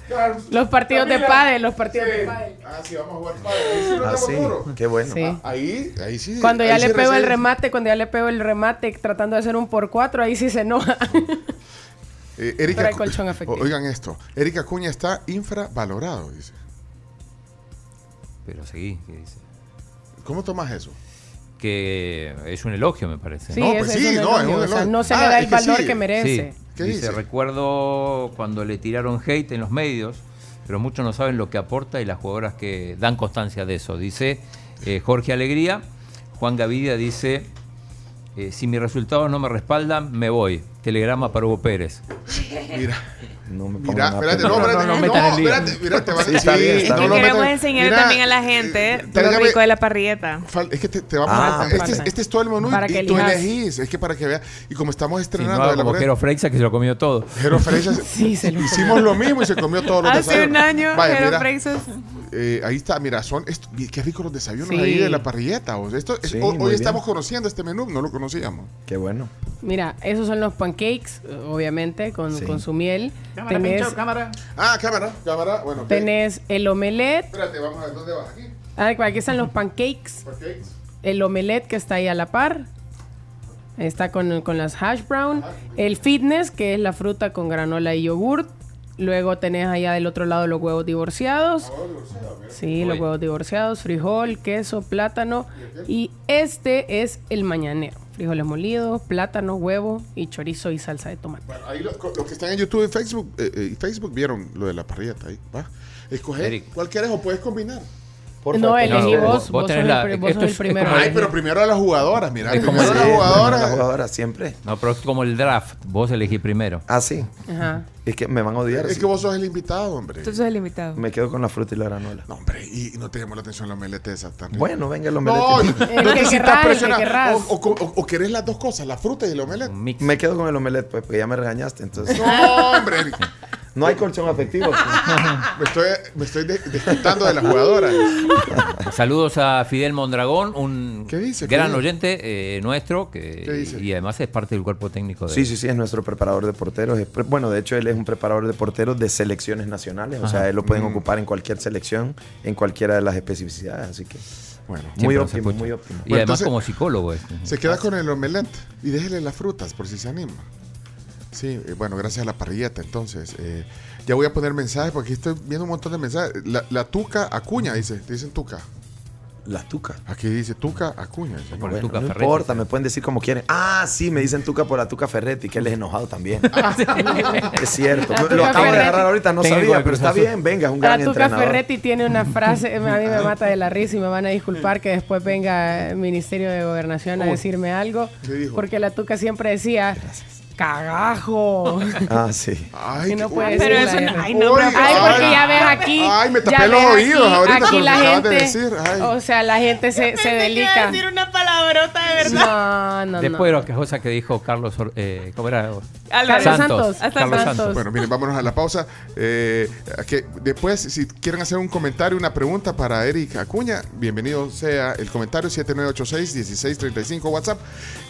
Claro. Los partidos de pádel, los partidos Sí. de pádel. Ah, sí, vamos a jugar padre. Ahí sí. Qué bueno. Sí. Ahí, ahí sí. Cuando ya le pego el remate, cuando ya le pego el remate tratando de hacer un por cuatro, ahí sí se enoja. (laughs) Eh, Erika Pero hay Cu- colchón afectivo. Oigan esto. Erika Cuña está infravalorado, dice. Pero seguí, ¿qué dice? ¿Cómo tomas eso? Que es un elogio, me parece. Sí, No, pues es sí, un no, es elogio, un o sea, elogio. no se Ah, le da el que valor sí. que merece. Sí, ¿Qué dice, dice? recuerdo cuando le tiraron hate en los medios, pero muchos no saben lo que aporta y las jugadoras que dan constancia de eso. Dice eh, Jorge Alegría, Juan Gavidia dice, eh, si mis resultados no me respaldan, me voy. Telegrama para Hugo Pérez. Mira. No me Mira, espérate, no, espérate, no, no, no espérate, mira, te van a Sí, está bien, está no bien. lo Queremos enseñar mira, también a la gente eh, lo tráigame- rico de la parrilleta. fal- Es que te, te vamos Ah, a. Este, este es todo el menú Para y que tú elijas. elegís. Es que para que veas. Y como estamos Si no estrenando de la como Jero Freixa que se lo comió todo. Jero Freixas, (laughs) Sí, se lo hicimos lo mismo y se comió todos los Hace desayunos. un año, Jero mira, Freixas. Eh, ahí está, mira, son esto- qué ricos los desayunos Sí. ahí de la parrilleta. o sea, esto, es- Sí, hoy muy hoy bien. estamos conociendo este menú, no lo conocíamos. Qué bueno. Mira, esos son los pancakes, obviamente, con, Sí. con su miel. Cámara, tenés, pincho, cámara. Ah, cámara, cámara. Bueno, tenés el omelette. Espérate, vamos a ver dónde vas aquí. Ah, aquí están los pancakes. Pancakes. El omelette que está ahí a la par. Está con, con las hash brown. El fitness, que es la fruta con granola y yogurt. Luego tenés allá del otro lado los huevos divorciados. Sí, los huevos divorciados, frijol, queso, plátano. Y este es el mañanero. Frijoles molidos, plátano, huevo y chorizo y salsa de tomate. Bueno, ahí lo- los que están en YouTube y Facebook, eh, eh, Facebook vieron lo de la parrilleta ahí. Va. Escoge Eric. cuál quieres o puedes combinar. Por no, elegí No, vos. vos Vos, tenés sos, la- el, vos esto sos el primero. Ay, pero primero a las jugadoras, mira. Es como Primero a las jugadoras. las jugadoras siempre. No, pero es como el draft. Vos elegí primero. Ah, sí. Ajá. Es que me van a odiar. Es sí. que vos sos el invitado, hombre. Tú sos el invitado. Me quedo con la fruta y la granola. No, hombre, y, no te llamó la atención la omelette esa tan. Bueno, venga el No, omelette. no que presionado. querrás. O, o, o- o querés las dos cosas, la fruta y el omelette. Me quedo con el omelette, pues, porque ya me regañaste. Entonces, No, hombre. (laughs) No hay colchón afectivo. (laughs) Me estoy, me estoy de- desquitando de las jugadoras. Saludos a Fidel Mondragón, un ¿Qué dice, gran Fidel? oyente eh, nuestro que, ¿Qué dice? y además es parte del cuerpo técnico de Sí, sí, sí, es nuestro preparador de porteros. Es bueno, de hecho, él es un preparador de porteros de selecciones nacionales. O sea, él lo pueden Mm. ocupar en cualquier selección, en cualquiera de las especificidades. Así que, Bueno, Siempre muy óptimo, muy óptimo. Y Bueno, además entonces- como psicólogo. se queda con el omelette y déjele las frutas por si se anima. Sí, eh, bueno, gracias a la parrilleta entonces. eh, ya voy a poner mensajes porque aquí estoy viendo un montón de mensajes. La, la tuca acuña, dice. Dicen tuca. La Tuca. Aquí dice Tuca Acuña. dice, no. Por el Bueno, Tuca no Ferretti, importa, sí. me pueden decir como quieren. Ah, sí, me dicen Tuca por la Tuca Ferretti, que él es enojado también. (laughs) es cierto. Lo acabo de Ferretti. agarrar ahorita, no sabía, pero está bien, venga, es un gran La Tuca entrenador. Ferretti tiene una frase, a mí me (laughs) mata de la risa y me van a disculpar que después venga el Ministerio de Gobernación a decirme algo. ¿Qué dijo? Porque la Tuca siempre decía, cagajo. (laughs) Ah, sí. Ay, no puede Pero eso no- ay, no, pero- Ay, porque ay, ya ves aquí. ay, me tapé ya los ves oídos ahorita aquí la gente. de decir, ay. O sea, la gente se, se delica. decir una palabrota de verdad. No, no, Después de no. lo que cosa que dijo Carlos, eh, ¿cómo era? Santos. Santos. Hasta Carlos Santos. Santos. Bueno, miren, vámonos a la pausa. Eh, que después, si quieren hacer un comentario, una pregunta para Eric Acuña, bienvenido sea el comentario 7986-1635 WhatsApp.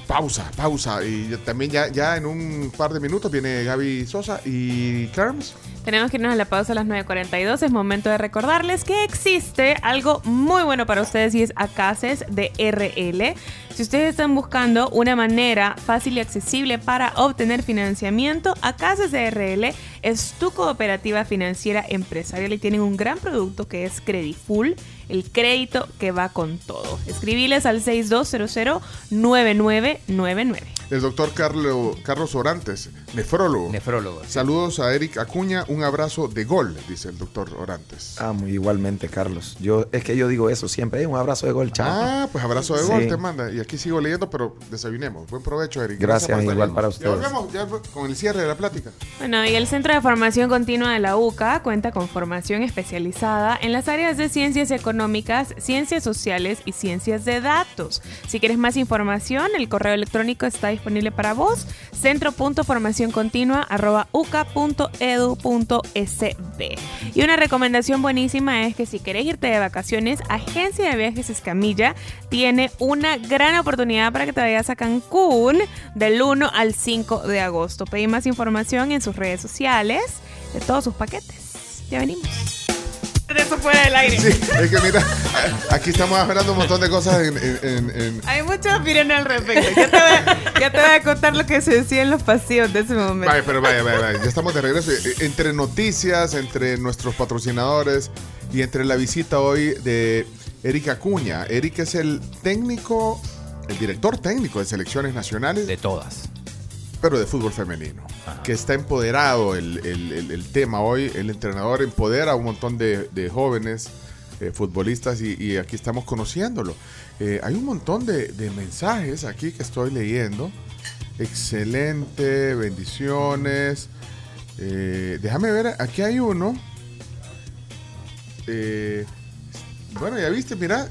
Pausa, pausa. Y también ya, ya en un par de minutos viene Gaby Sosa y Carms. Tenemos que irnos a la pausa a las 9.42. Es momento de recordarles que existe algo muy bueno para ustedes y es Acases de RL. Si ustedes están buscando una manera fácil y accesible para obtener financiamiento, Acases de RL es tu cooperativa financiera empresarial y tienen un gran producto que es Credifull, el crédito que va con todo. Escribiles al 6200-9999. El doctor Carlo, Carlos Orantes, nefrólogo. Nefrólogo. Saludos a Eric Acuña, un abrazo de gol, dice el doctor Orantes. Ah, muy igualmente, Carlos. Yo, es que yo digo eso siempre. "Ey, un abrazo de gol, chao. Ah, pues abrazo de gol te manda. Y aquí sigo leyendo, pero desayunemos. Buen provecho, Eric. Gracias, estar igual para Ya ustedes. volvemos, ya con el cierre de la plática. Bueno, y el Centro de Formación Continua de la UCA cuenta con formación especializada en las áreas de ciencias económicas, ciencias sociales y ciencias de datos. Si quieres más información, el correo electrónico está disponible para vos, centro.formacioncontinua.uca.edu.sb. Y una recomendación buenísima es que si querés irte de vacaciones, Agencia de Viajes Escamilla tiene una gran oportunidad para que te vayas a Cancún del 1 al 5 de agosto. Pedí más información en sus redes sociales de todos sus paquetes. Ya venimos. De eso fuera del aire. Sí, es que mira, aquí estamos hablando un montón de cosas en- en- en- en, Hay mucha opinión al respecto. Ya te, voy a, ya te voy a contar lo que se decía en los pasillos de ese momento. Vaya, pero vaya, vaya, vaya. Ya estamos de regreso. Eh, Entre noticias, entre nuestros patrocinadores y entre la visita hoy de Eric Acuña. Eric es el técnico, el director técnico de selecciones nacionales, De todas. Pero de fútbol femenino. Que está empoderado el, el- el- el tema hoy. El entrenador empodera a un montón de, de jóvenes eh, futbolistas y, y aquí estamos conociéndolo. Eh, hay un montón de, de mensajes aquí que estoy leyendo. Excelente, bendiciones. Eh, déjame ver, aquí hay uno. Bueno, ya viste, mira,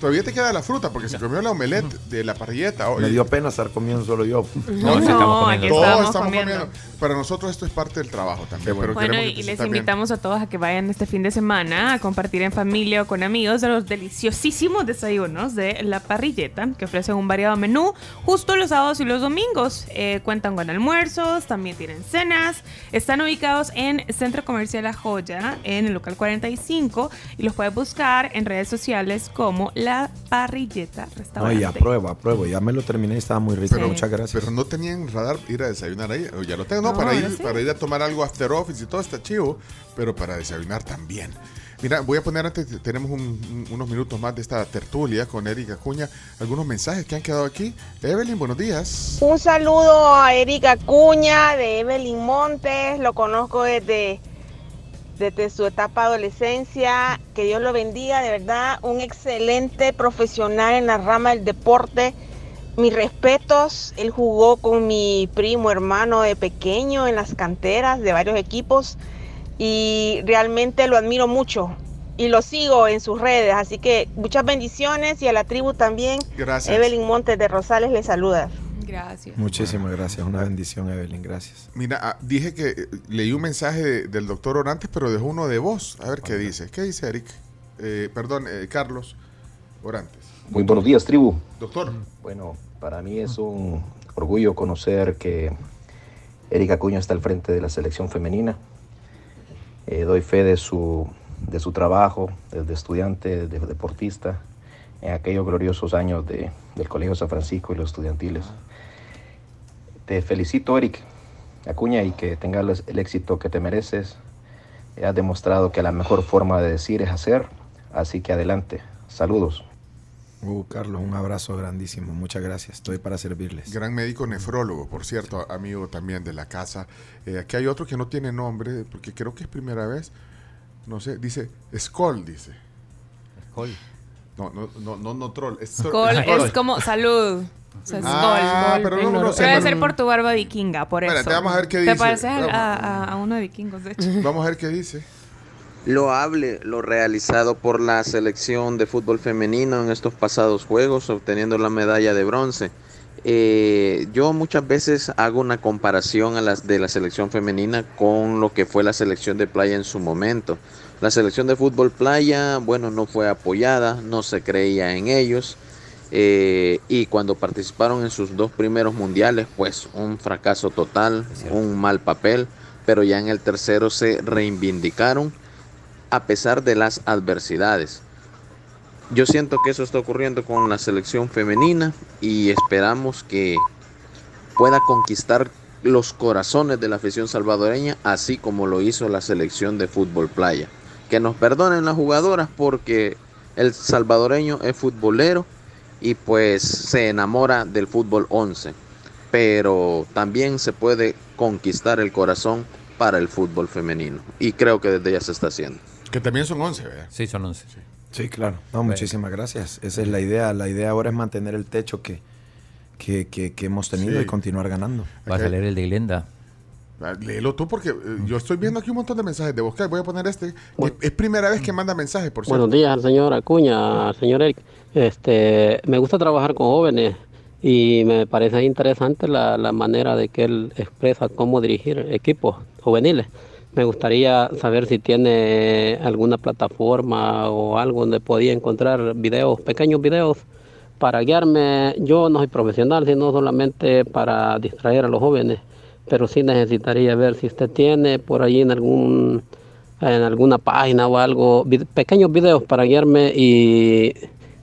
todavía te queda la fruta porque se comió la omelette de la parrilleta. hoy. Me dio pena estar comiendo solo yo. No, sí estamos comiendo. aquí Todos estamos, estamos comiendo. comiendo. Para nosotros esto es parte del trabajo también. bueno. pero Bueno, y, que y se les bien. invitamos a todos a que vayan este fin de semana a compartir en familia o con amigos de los deliciosísimos desayunos de La Parrilleta, que ofrecen un variado menú justo los sábados y los domingos. Eh, cuentan con almuerzos, también tienen cenas. Están ubicados en Centro Comercial La Joya, en el local 45, y los puedes buscar en redes sociales como La Parrilleta No, Restaurante. ya pruebo, apruebo. Ya me lo terminé y estaba muy rico. Pero- Muchas gracias. Pero no tenían radar ir a desayunar ahí. O ya lo tengo. No, No, para, ir, sí. para ir a tomar algo after office y todo está chivo. Pero para desayunar también. Mira, voy a poner antes, tenemos un- un- unos minutos más de esta tertulia con Erika Acuña. Algunos mensajes que han quedado aquí. Evelyn, buenos días. Un saludo a Erika Cuña de Evelyn Montes, lo conozco desde, desde su etapa de adolescencia. Que Dios lo bendiga, de verdad, un excelente profesional en la rama del deporte. Mis respetos, él jugó con mi primo hermano de pequeño en las canteras de varios equipos y realmente lo admiro mucho y lo sigo en sus redes, así que muchas bendiciones y a la tribu también. Gracias. Evelyn Montes de Rosales le saluda. Gracias. Muchísimas gracias. Una bendición, Evelyn. Gracias. Mira, ah, dije que eh, leí un mensaje de- del doctor Orantes, pero dejó uno de voz. A ver qué dice. ¿Qué dice Eric? Eh, perdón, eh, Carlos Orantes. Muy buenos días, tribu. Doctor. Bueno, para mí es un orgullo conocer que Erika Acuña está al frente de la selección femenina. Eh, doy fe de su, de su trabajo desde estudiante, de deportista, en aquellos gloriosos años de- del Colegio San Francisco y los estudiantiles. Te felicito, Eric Acuña, y que tengas el éxito que te mereces. Has demostrado que la mejor forma de decir es hacer, así que adelante. Saludos. Uh, Carlos, un abrazo grandísimo. Muchas gracias. Estoy para servirles. Gran médico nefrólogo, por cierto, amigo también de la casa. Eh, aquí hay otro que no tiene nombre, porque creo que es primera vez. No sé, dice Skoll, dice. Skoll. No, no, no, no, no troll. Es (laughs) es como salud. O sea, Ah, Skol. pero no, no, sé, Debe ser por tu barba vikinga, por Espérate, eso. vamos a ver qué Te dice. pareces a, Vamos. a- a uno de vikingos, de hecho. Vamos a ver qué dice. Loable lo realizado por la selección de fútbol femenino en estos pasados juegos, obteniendo la medalla de bronce. Eh, yo muchas veces hago una comparación a las de la selección femenina con lo que fue la selección de playa en su momento. La selección de fútbol playa, bueno, no fue apoyada, no se creía en ellos. Eh, y cuando participaron en sus dos primeros mundiales, pues un fracaso total, un mal papel, pero ya en el tercero se reivindicaron a pesar de las adversidades. Yo siento que eso está ocurriendo con la selección femenina y esperamos que pueda conquistar los corazones de la afición salvadoreña, así como lo hizo la selección de fútbol playa. Que nos perdonen las jugadoras porque el salvadoreño es futbolero y pues se enamora del fútbol 11, pero también se puede conquistar el corazón para el fútbol femenino y creo que desde ya se está haciendo. Que también son 11, ¿verdad? Sí, son 11. Sí, claro. No, muchísimas gracias. Esa es la idea. La idea ahora es mantener el techo que, que, que- que hemos tenido Sí. y continuar ganando. Vas a leer el de Glenda. Ah, Léelo tú porque eh, yo estoy viendo aquí un montón de mensajes de Bosca. Voy a poner este. Es, es primera vez que manda mensajes, por cierto. Buenos días al señor Acuña, al señor Eric. Este, me gusta trabajar con jóvenes y me parece interesante la, la manera de que él expresa cómo dirigir equipos juveniles. Me gustaría saber si tiene alguna plataforma o algo donde podía encontrar videos, pequeños videos para guiarme. Yo no soy profesional, sino solamente para distraer a los jóvenes, pero sí necesitaría ver si usted tiene por allí en algún en alguna página o algo, pequeños videos para guiarme y,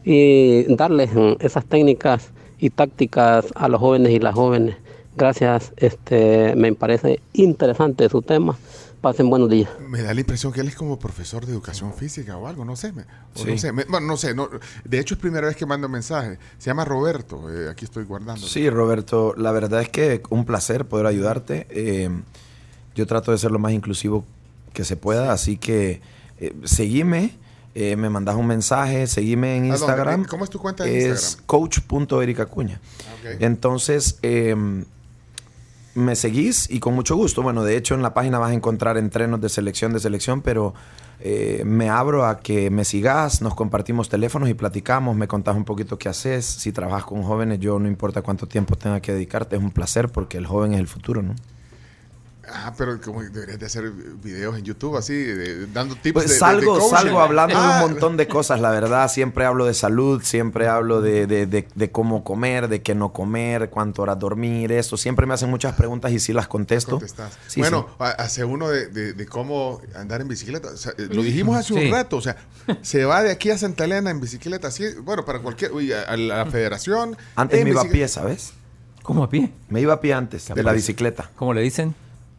y darles mm, esas técnicas y tácticas a los jóvenes y las jóvenes. Gracias, este, me parece interesante su tema. Pasen buenos días. Me da la impresión que él es como profesor de educación física o algo, no sé. me- o Sí. no sé, me- bueno, no sé. no- de hecho, es primera vez que mando mensaje. Se llama Roberto. eh, aquí estoy guardando. Sí, Roberto, la verdad es que un placer poder ayudarte. Eh, yo trato de ser lo más inclusivo que se pueda, así que eh, seguime, eh, me mandas un mensaje, seguime en. Instagram. ¿Cómo es tu cuenta de Es Instagram? coach.ericacuña. ok. Entonces, eh, me seguís y con mucho gusto. Bueno, de hecho en la página vas a encontrar entrenos de selección de selección, pero eh, me abro a que me sigas, nos compartimos teléfonos y platicamos, me contás un poquito qué haces. Si trabajas con jóvenes, yo no importa cuánto tiempo tenga que dedicarte, es un placer porque el joven es el futuro, ¿no? Ah, pero como deberías de hacer videos en YouTube así, de- dando tips Pues de- de- salgo, de coaching. salgo hablando de Ah, un montón de cosas, la verdad. Siempre hablo de salud, siempre hablo de, de- de- de cómo comer, de qué no comer, cuánto horas dormir, eso. Siempre me hacen muchas preguntas y sí las contesto. Sí, bueno, sí. hace uno de, de- de cómo andar en bicicleta. O sea, eh, lo dijimos hace Sí. un rato. O sea, (laughs) se va de aquí a Santa Elena en bicicleta. Así, bueno, para cualquier. uy, a, a la federación. Antes me iba a pie, ¿sabes? ¿Cómo a pie? Me iba a pie antes de la bicicleta. ¿Cómo le dicen?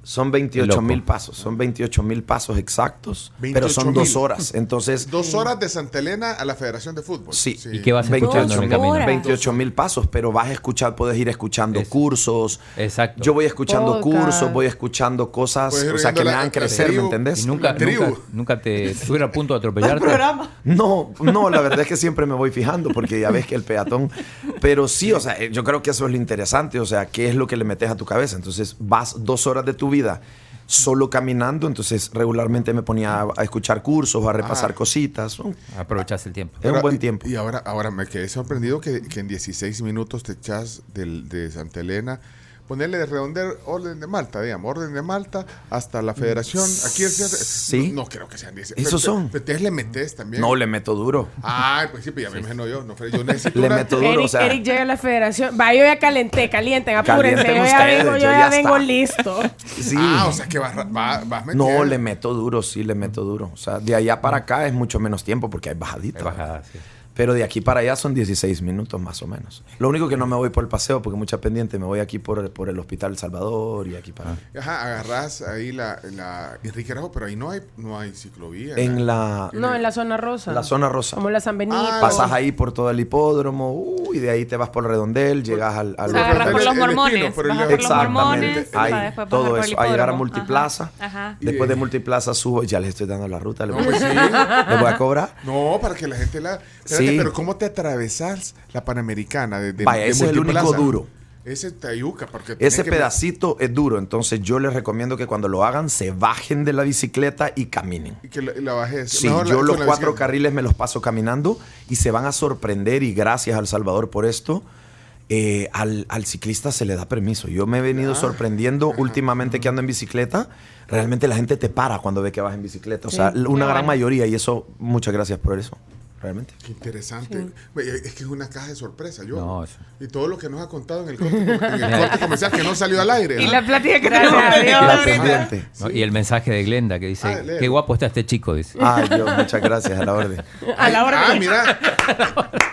Son 28 mil pasos, son 28 mil pasos exactos, pero son 28,000. dos horas. Entonces, (laughs) Dos horas de Santa Elena a la Federación de Fútbol. Sí. ¿Y qué vas escuchando en el camino? horas. 28 mil pasos, pero vas a escuchar, puedes ir escuchando Es- cursos. Exacto. Yo voy escuchando Podcast. cursos, voy escuchando cosas, o sea, que me hagan crecer, ¿me entendés? ¿Y nunca, nunca, nunca te (laughs) estuviera a punto de atropellarte? No, no, la verdad es que siempre me voy fijando porque ya ves que el peatón. Pero sí, o sea, yo creo que eso es lo interesante, o sea, ¿qué es lo que le metes a tu cabeza? Entonces, vas dos horas de tu vida solo caminando, entonces regularmente me ponía a, a escuchar cursos o a repasar Ah. cositas. ¿no? Aprovechas el tiempo. Es un buen y- tiempo. Y ahora, ahora me quedé sorprendido que, que en 16 minutos te echas del, de Santa Elena. Ponerle de redondear orden de Malta, digamos, orden de Malta hasta la federación. Aquí el Sí. No, no creo que sean 16. Esos Pero- son. Pero le metes también. No, le meto duro. Ay, pues sí, pues ya me imagino yo. No, yo necesito Le una- meto duro, Eric, o sea, Eric llega a la federación. Va, yo ya calenté, calienten, apúrense. Calienten Yo ya vengo, yo ya, ya vengo listo. (laughs) sí. Ah, o sea que vas, vas, vas metiendo. No, le meto duro, sí, le meto duro. O sea, de allá para acá es mucho menos tiempo porque hay bajadita. Es bajada, sí. Pero de aquí para allá son 16 minutos más o menos. Lo único que no me voy por el paseo porque mucha pendiente, me voy aquí por, por el Hospital El Salvador y aquí para... Ajá, agarrás ahí la, la Enrique Arajo, pero ahí no hay, no hay ciclovía. En la, No, en la zona rosa. la zona rosa. Como la San Benito. Pasas ahí por todo el hipódromo uh, y de ahí te vas por el redondel, llegas al... al O sea, agarras por los mormones. estilo, por el- Bajas por los mormones. Exactamente. Ahí, todo eso. A llegar a. Multiplaza. Ajá. Ajá. Después de Multiplaza subo, ya les estoy dando la ruta. ¿Le voy, Pues sí. ¿le voy a cobrar? No, para que la gente la... Espérate, Sí. pero ¿cómo te atravesas la Panamericana? De, de- Vaya, de ese es el único duro. Ese es Tayuca, porque... Ese que- pedacito es duro, entonces yo les recomiendo que cuando lo hagan se bajen de la bicicleta y caminen. Y que la, la bajes. Sí, Mejor la- yo los cuatro bicicleta. carriles me los paso caminando y se van a sorprender y gracias al Salvador por esto. eh, al, al ciclista se le da permiso. Yo me he venido sorprendiendo últimamente que ando en bicicleta. Realmente la gente te para cuando ve que vas en bicicleta. O sea, una gran bueno. mayoría y eso, muchas gracias por eso. Realmente. Qué interesante. Es que es una caja de sorpresa. Yo, No, eso- Y todo lo que nos ha contado en el corte, en el corte comercial que no salió al aire. (laughs) Y ¿no? la plática que Gracias Dios. ahorita. La pendiente. ¿no? Y el mensaje de Glenda que dice, Ah, qué guapo está este chico, dice. Ay, Dios, muchas gracias, a la orden. A la orden. Ah, mira.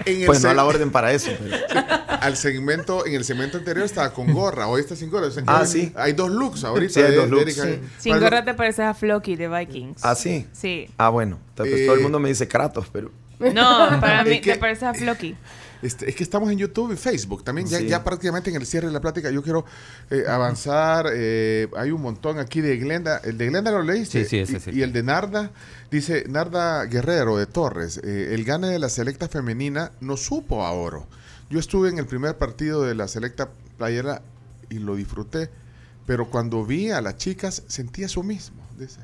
En el Pues no a la orden para eso. pero- (laughs) Al segmento, en el segmento anterior estaba con gorra, hoy está sin gorra. O sea, que Ah, sí. Hay dos looks ahorita. Sí, hay dos looks. Sí. Sin gorra te pareces a Floki de Vikings. ¿Ah, sí? Sí. Ah, bueno. Entonces, Eh, todo el mundo me dice Kratos, pero... (laughs) No, para mí Es que- te pareces a Floki. Este, es que estamos en YouTube y Facebook también. Ya, Sí. ya prácticamente en el cierre de la plática yo quiero eh, avanzar. eh, hay un montón aquí de Glenda. El de Glenda lo leíste. Sí, sí, ese y, sí. y el de Narda, dice Narda Guerrero de Torres. eh, el gane de la selecta femenina no supo a oro. Yo estuve en el primer partido de la selecta playera y lo disfruté. Pero cuando vi a las chicas sentí eso mismo. Dice.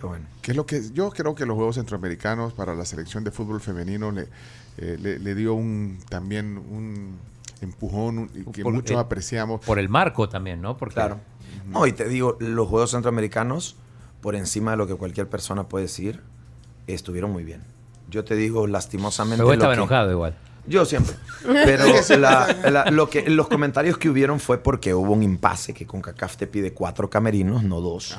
Qué bueno. Que es lo que yo creo que los Juegos Centroamericanos para la selección de fútbol femenino le, eh, le, le dio un también un empujón un- y que Por- muchos eh, apreciamos. Por el marco también, ¿no? Porque Claro. No, y te digo, los Juegos Centroamericanos, por encima de lo que cualquier persona puede decir, estuvieron muy bien. Yo te digo, lastimosamente... Pero estaba que- enojado igual. Yo siempre. Pero (laughs) la- la- lo que, los comentarios que hubieron fue porque hubo un impasse que con CACAF te pide cuatro camerinos, no dos.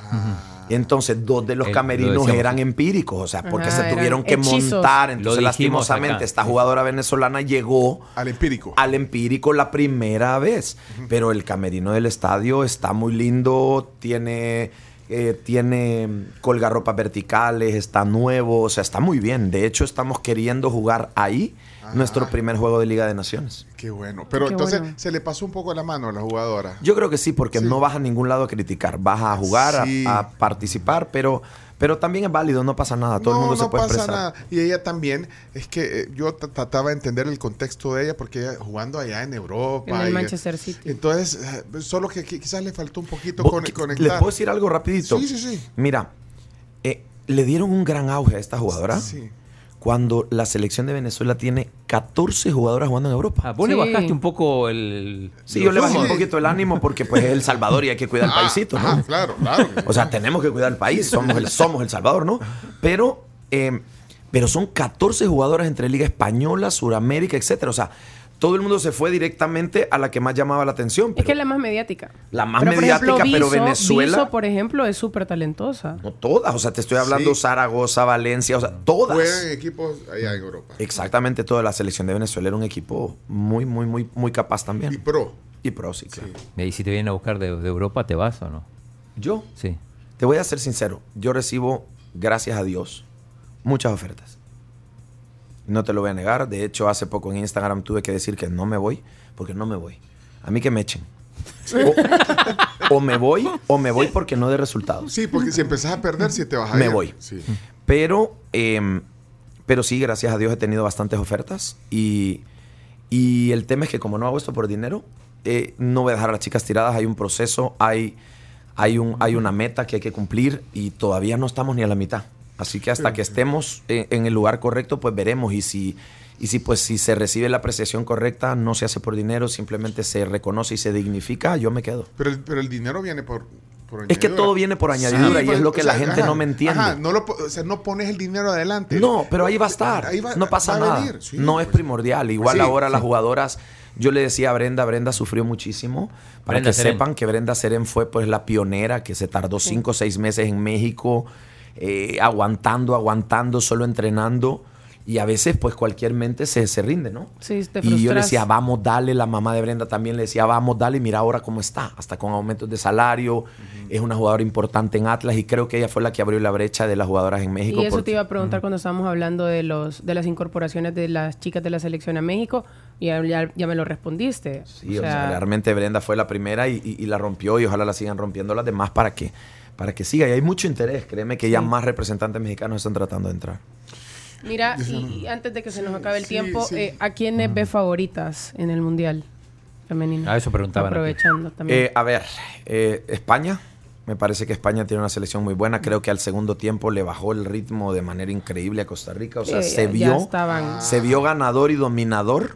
Y entonces dos de los El- lo camerinos eran empíricos, o sea, porque Ajá, se tuvieron que hechizos. montar. Entonces, lastimosamente, acá. esta jugadora venezolana llegó Al empírico. al empírico la primera vez. Pero el camerino del estadio está muy lindo, tiene, eh, tiene colgarropas verticales, está nuevo, o sea, está muy bien. De hecho, estamos queriendo jugar ahí nuestro primer juego de Liga de Naciones. Qué bueno. Pero Qué entonces bueno. se le pasó un poco la mano a la jugadora. Yo creo que sí, porque Sí. no vas a ningún lado a criticar, vas a jugar, a- Sí. a, participar, pero, pero también es válido, no pasa nada, todo no, el mundo no se puede pasa expresar. nada. Y ella también, es que eh, yo trataba de entender el contexto de ella porque ella jugando allá en Europa. En el y- Manchester City. Entonces, eh, solo que qui- quizás le faltó un poquito con, conectar. ¿Les puedo decir algo rapidito? Sí, sí, sí. Mira, eh, le dieron un gran auge a esta jugadora Sí. Cuando la selección de Venezuela tiene 14 jugadoras jugando en Europa. Ah, vos le bajaste un poco el... Sí, yo le bajé un poquito el ánimo porque pues es El Salvador y hay que cuidar el Ah, paisito, ¿no? ah, claro, claro. O sea, tenemos que cuidar el país, somos el, somos el Salvador, ¿no? Pero, eh, pero son 14 jugadoras entre Liga Española, Suramérica, etcétera. O sea, todo el mundo se fue directamente a la que más llamaba la atención. Es pero que es la más mediática. La más Pero, mediática, ejemplo, pero Viso- Venezuela. Viso, por ejemplo, es súper talentosa. No todas, o sea, te estoy hablando Sí. Zaragoza, Valencia, o sea, todas. Juegan en equipos allá en Europa. Exactamente, toda la selección de Venezuela era un equipo muy, muy, muy, muy capaz también. Y pro. Y pro, sí, claro. Y si te vienen a buscar de, de Europa, ¿te vas o no? Yo, Sí. te voy a ser sincero, yo recibo, gracias a Dios, muchas ofertas. No te lo voy a negar. De hecho, hace poco en Instagram tuve que decir que no me voy, porque no me voy. A mí que me echen. (laughs) O, o me voy, o me voy porque no de resultados. Sí, porque si empezás a perder, si te vas a Me ir. voy. Sí. Pero, em, pero sí, gracias a Dios he tenido bastantes ofertas. Y, y el tema es que como no hago esto por dinero, eh, no voy a dejar a las chicas tiradas. Hay un proceso, hay, hay, un, hay una meta que hay que cumplir y todavía no estamos ni a la mitad. Así que hasta que estemos en, en el lugar correcto, pues veremos. Y si, y si, pues, si se recibe la apreciación correcta, no se hace por dinero, simplemente se reconoce y se dignifica, yo me quedo. Pero, el, pero el dinero viene por, por Es que todo viene por añadidura y pues, es lo que o la gente ajá, no me entiende. ajá, no, lo, o sea, no pones el dinero adelante. No, pero ahí va a estar. Ahí va- no pasa va nada. sí, no es pues. primordial. Igual Sí, ahora las jugadoras, yo le decía a Brenda, Brenda sufrió muchísimo. Para Brenda que sepan que Brenda Seren fue pues la pionera que se tardó cinco o seis meses en México, eh, aguantando, aguantando, solo entrenando. Y a veces, pues cualquier mente se, se rinde, ¿no? Sí, te y yo le decía, vamos, dale. La mamá de Brenda también le decía, vamos, dale. Mira ahora cómo está. Hasta con aumentos de salario. Es una jugadora importante en Atlas y creo que ella fue la que abrió la brecha de las jugadoras en México. Y eso porque- te iba a preguntar cuando estábamos hablando de los de las incorporaciones de las chicas de la selección a México. Y ya, ya, ya me lo respondiste. Sí, o sea, realmente Brenda fue la primera y, y- y la rompió y ojalá la sigan rompiendo las demás para que, para que siga. Y hay mucho interés, créeme que ya Sí. más representantes mexicanos están tratando de entrar. Mira, y, y antes de que se nos acabe el Sí, tiempo, sí. eh, ¿a quiénes ve favoritas en el Mundial femenino? A eso preguntaban aquí. Aprovechando también. Eh, a ver, eh, España. Me parece que España tiene una selección muy buena. Creo que al segundo tiempo le bajó el ritmo de manera increíble a Costa Rica. O sea, Sí, se vio, estaban- se vio ganador y dominador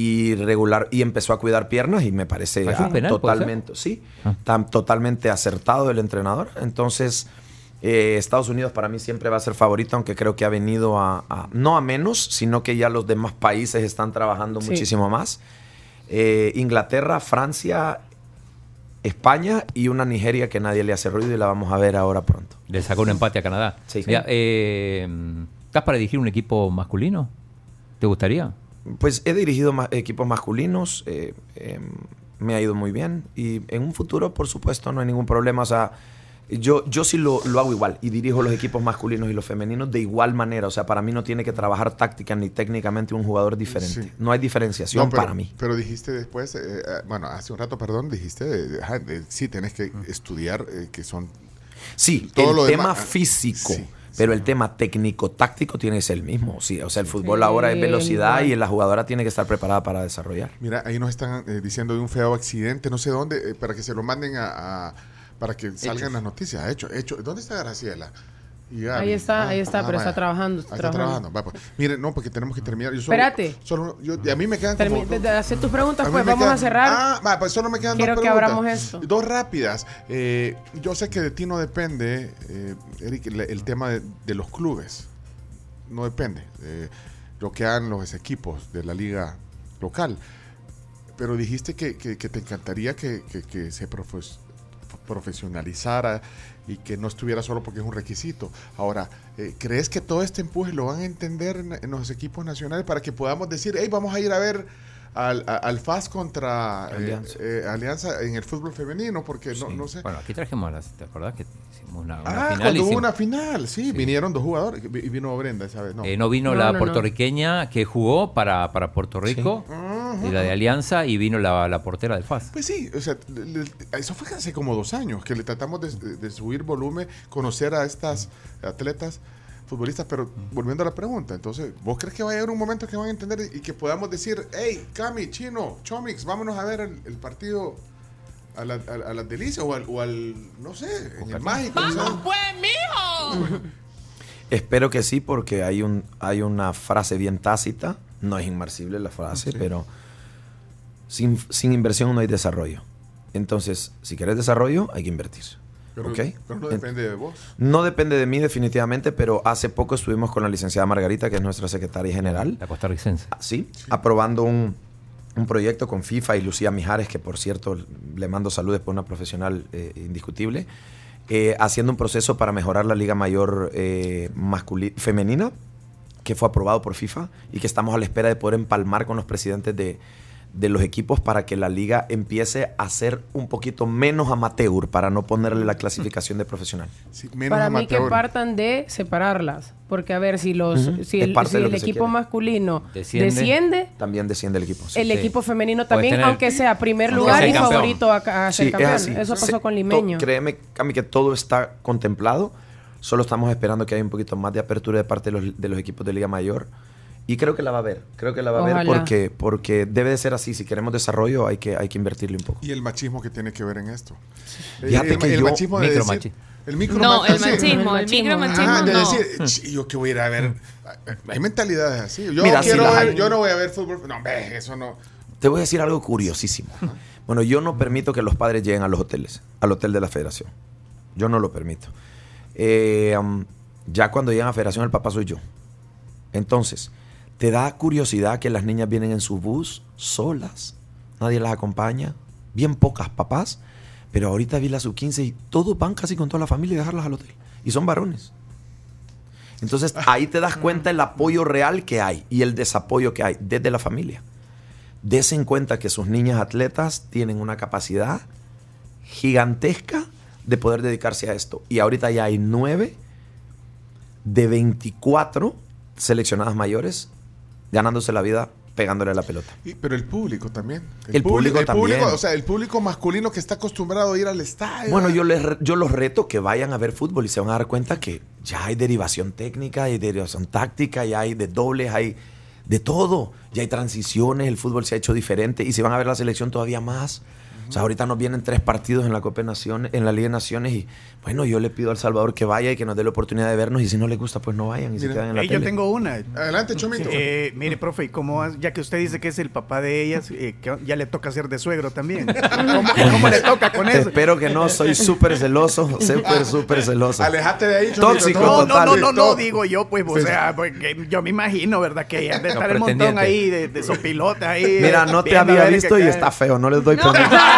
y regular y empezó a cuidar piernas y me parece ¿Falló un ah, penal, totalmente, sí, tan, totalmente acertado el entrenador. Entonces, eh, Estados Unidos para mí siempre va a ser favorito, aunque creo que ha venido a, a- no a menos, sino que ya los demás países están trabajando Sí. muchísimo más. Eh, Inglaterra, Francia, España y una Nigeria que nadie le hace ruido y la vamos a ver ahora pronto. Le sacó un empate a Canadá. Sí. Mira, eh, ¿Estás para dirigir un equipo masculino? ¿Te gustaría? Pues he dirigido ma- equipos masculinos, eh, eh, me ha ido muy bien y en un futuro, por supuesto, no hay ningún problema. O sea, yo, yo sí lo, lo hago igual y dirijo los equipos masculinos y los femeninos de igual manera. O sea, para mí no tiene que trabajar táctica ni técnicamente un jugador diferente. Sí. No hay diferenciación No, pero, para mí. Pero dijiste después, eh, eh, bueno, hace un rato, perdón, dijiste, eh, sí, tenés que estudiar eh, que son... Sí, todo el lo tema demás- físico, Sí, pero el tema técnico-táctico tiene que ser el mismo. Sí, o sea, el fútbol Sí, ahora es velocidad y la jugadora tiene que estar preparada para desarrollar. Mira, ahí nos están eh, diciendo de un feo accidente, no sé dónde, eh, para que se lo manden a... a- para que salgan las noticias. Hecho, hecho. ¿Dónde está Graciela? Y Gaby. Ahí está, ahí está, pero está trabajando, está Ah, está trabajando. trabajando. Va, pues. Miren, no, porque tenemos que terminar. Yo solo- Espérate. Solo, yo, a mí me quedan Termi- como... de- hacer tus preguntas, A pues vamos a cerrar. Ah, va, pues solo me quedan Quiero dos que preguntas. abramos esto. Dos rápidas. Eh, yo sé que de ti no depende, eh, Eric, el, el tema de, de los clubes. No depende. eh, lo que hagan los equipos de la liga local. Pero dijiste que, que- que te encantaría que, que- se profes- profesionalizara y que no estuviera solo porque es un requisito. Ahora, eh, ¿crees que todo este empuje lo van a entender en, en los equipos nacionales para que podamos decir, hey, vamos a ir a ver al, al FAS contra eh, Alianza. eh, Alianza en el fútbol femenino? Porque no, Sí. no sé. Bueno, aquí trajimos las. ¿Te acordás que una, una ah, final? cuando hubo una final, sí, vinieron dos jugadores y vino Brenda esa vez. No, Eh, no vino No, la no, no. puertorriqueña que jugó para, para Puerto Rico, y la de Alianza, y vino la, la portera del FAS. Pues sí, o sea, le- le- eso fue hace como dos años que le tratamos de, de- de subir volumen, conocer a estas atletas, futbolistas, pero volviendo a la pregunta, entonces, ¿vos crees que va a llegar un momento que van a entender y que podamos decir, hey, Cami, Chino, Chomix, vámonos a ver el, el partido a la, a, a las delicias o al, o al, no sé, en el mágico? ¿sabes? (laughs) Espero que sí, porque hay, un, hay una frase bien tácita, no es inmarcible la frase, pero sin, sin inversión no hay desarrollo. Entonces, si quieres desarrollo, hay que invertir. Pero, ¿ok? pero no En- depende de vos. No depende de mí definitivamente, pero hace poco estuvimos con la licenciada Margarita, que es nuestra secretaria general. La costarricense. Sí, aprobando un, un proyecto con FIFA y Lucía Mijares, que por cierto le mando saludos por una profesional eh, indiscutible, eh, haciendo un proceso para mejorar la Liga Mayor eh, femenina, que fue aprobado por FIFA y que estamos a la espera de poder empalmar con los presidentes de, de los equipos para que la liga empiece a ser un poquito menos amateur, para no ponerle la clasificación de profesional. Sí, menos Para mí que amateur. partan de separarlas. Porque, a ver, si los Ujú. si Es el, si el equipo masculino Desciende. desciende, También desciende el equipo. sí. el Sí. equipo femenino también, tener- aunque sea primer lugar y campeón. favorito a, a ser Sí, es campeón. así. Eso pasó Se- con to- Limeño. Créeme, Cami, que todo está contemplado. Solo estamos esperando que haya un poquito más de apertura de parte de los, de los equipos de Liga Mayor. Y creo que la va a haber. Creo que la va a Ojalá. porque, porque debe de ser así. Si queremos desarrollo, hay que, hay que invertirle un poco. Y el machismo que tiene que ver en esto. Fíjate el, que el yo- machismo de Micromachi- decir... El micro No, el machismo, el machismo. micromachismo de no. decir, "Ch, yo que voy a ir a ver. Hay mentalidades así. Yo Mira, quiero ver, hay. yo no voy a ver fútbol. No, ve, eso no. Te voy a decir algo curiosísimo. Bueno, yo no permito que los padres lleguen a los hoteles, al hotel de la federación. Yo no lo permito. Eh, um, ya cuando llegan a federación, el papá soy yo. Entonces, ¿te da curiosidad que las niñas vienen en su bus solas? Nadie las acompaña. Bien pocas papás. Pero ahorita vi la sub-15 y todos van casi con toda la familia y dejarlas al hotel. Y son varones. Entonces ahí te das cuenta el apoyo real que hay y el desapoyo que hay desde la familia. Dese en cuenta que sus niñas atletas tienen una capacidad gigantesca de poder dedicarse a esto. Y ahorita ya hay nueve de 24 seleccionadas mayores ganándose la vida pegándole a la pelota. Y- pero el público también. El público el también. o sea, el público masculino que está acostumbrado a ir al estadio. Bueno, yo, les, yo los reto que vayan a ver fútbol y se van a dar cuenta que ya hay derivación técnica, hay derivación táctica, ya hay de dobles, hay de todo. Ya hay transiciones, el fútbol se ha hecho diferente y si van a ver la selección todavía más. O sea, ahorita nos vienen tres partidos en la Copa de Naciones, en la Liga de Naciones y bueno, yo le pido al Salvador que vaya y que nos dé la oportunidad de vernos y si no les gusta, pues no vayan y se quedan en la Eh, yo tengo una. Adelante, Chomito. Eh, mire, profe, ¿y cómo, has- ya que usted dice que es el papá de ellas, eh, que ya le toca ser de suegro también? ¿Cómo, cómo le toca con (laughs) eso? Espero que no, soy súper celoso, súper, súper celoso. Alejate de ahí, Chomito. Tóxico No, no, total. no, no, no, Todo. digo yo, pues, o sea, porque yo me imagino, ¿verdad? Que ella de Los estar el montón ahí de, de sopilota ahí. Mira, no te había visto y está feo, no les doy permiso. (laughs)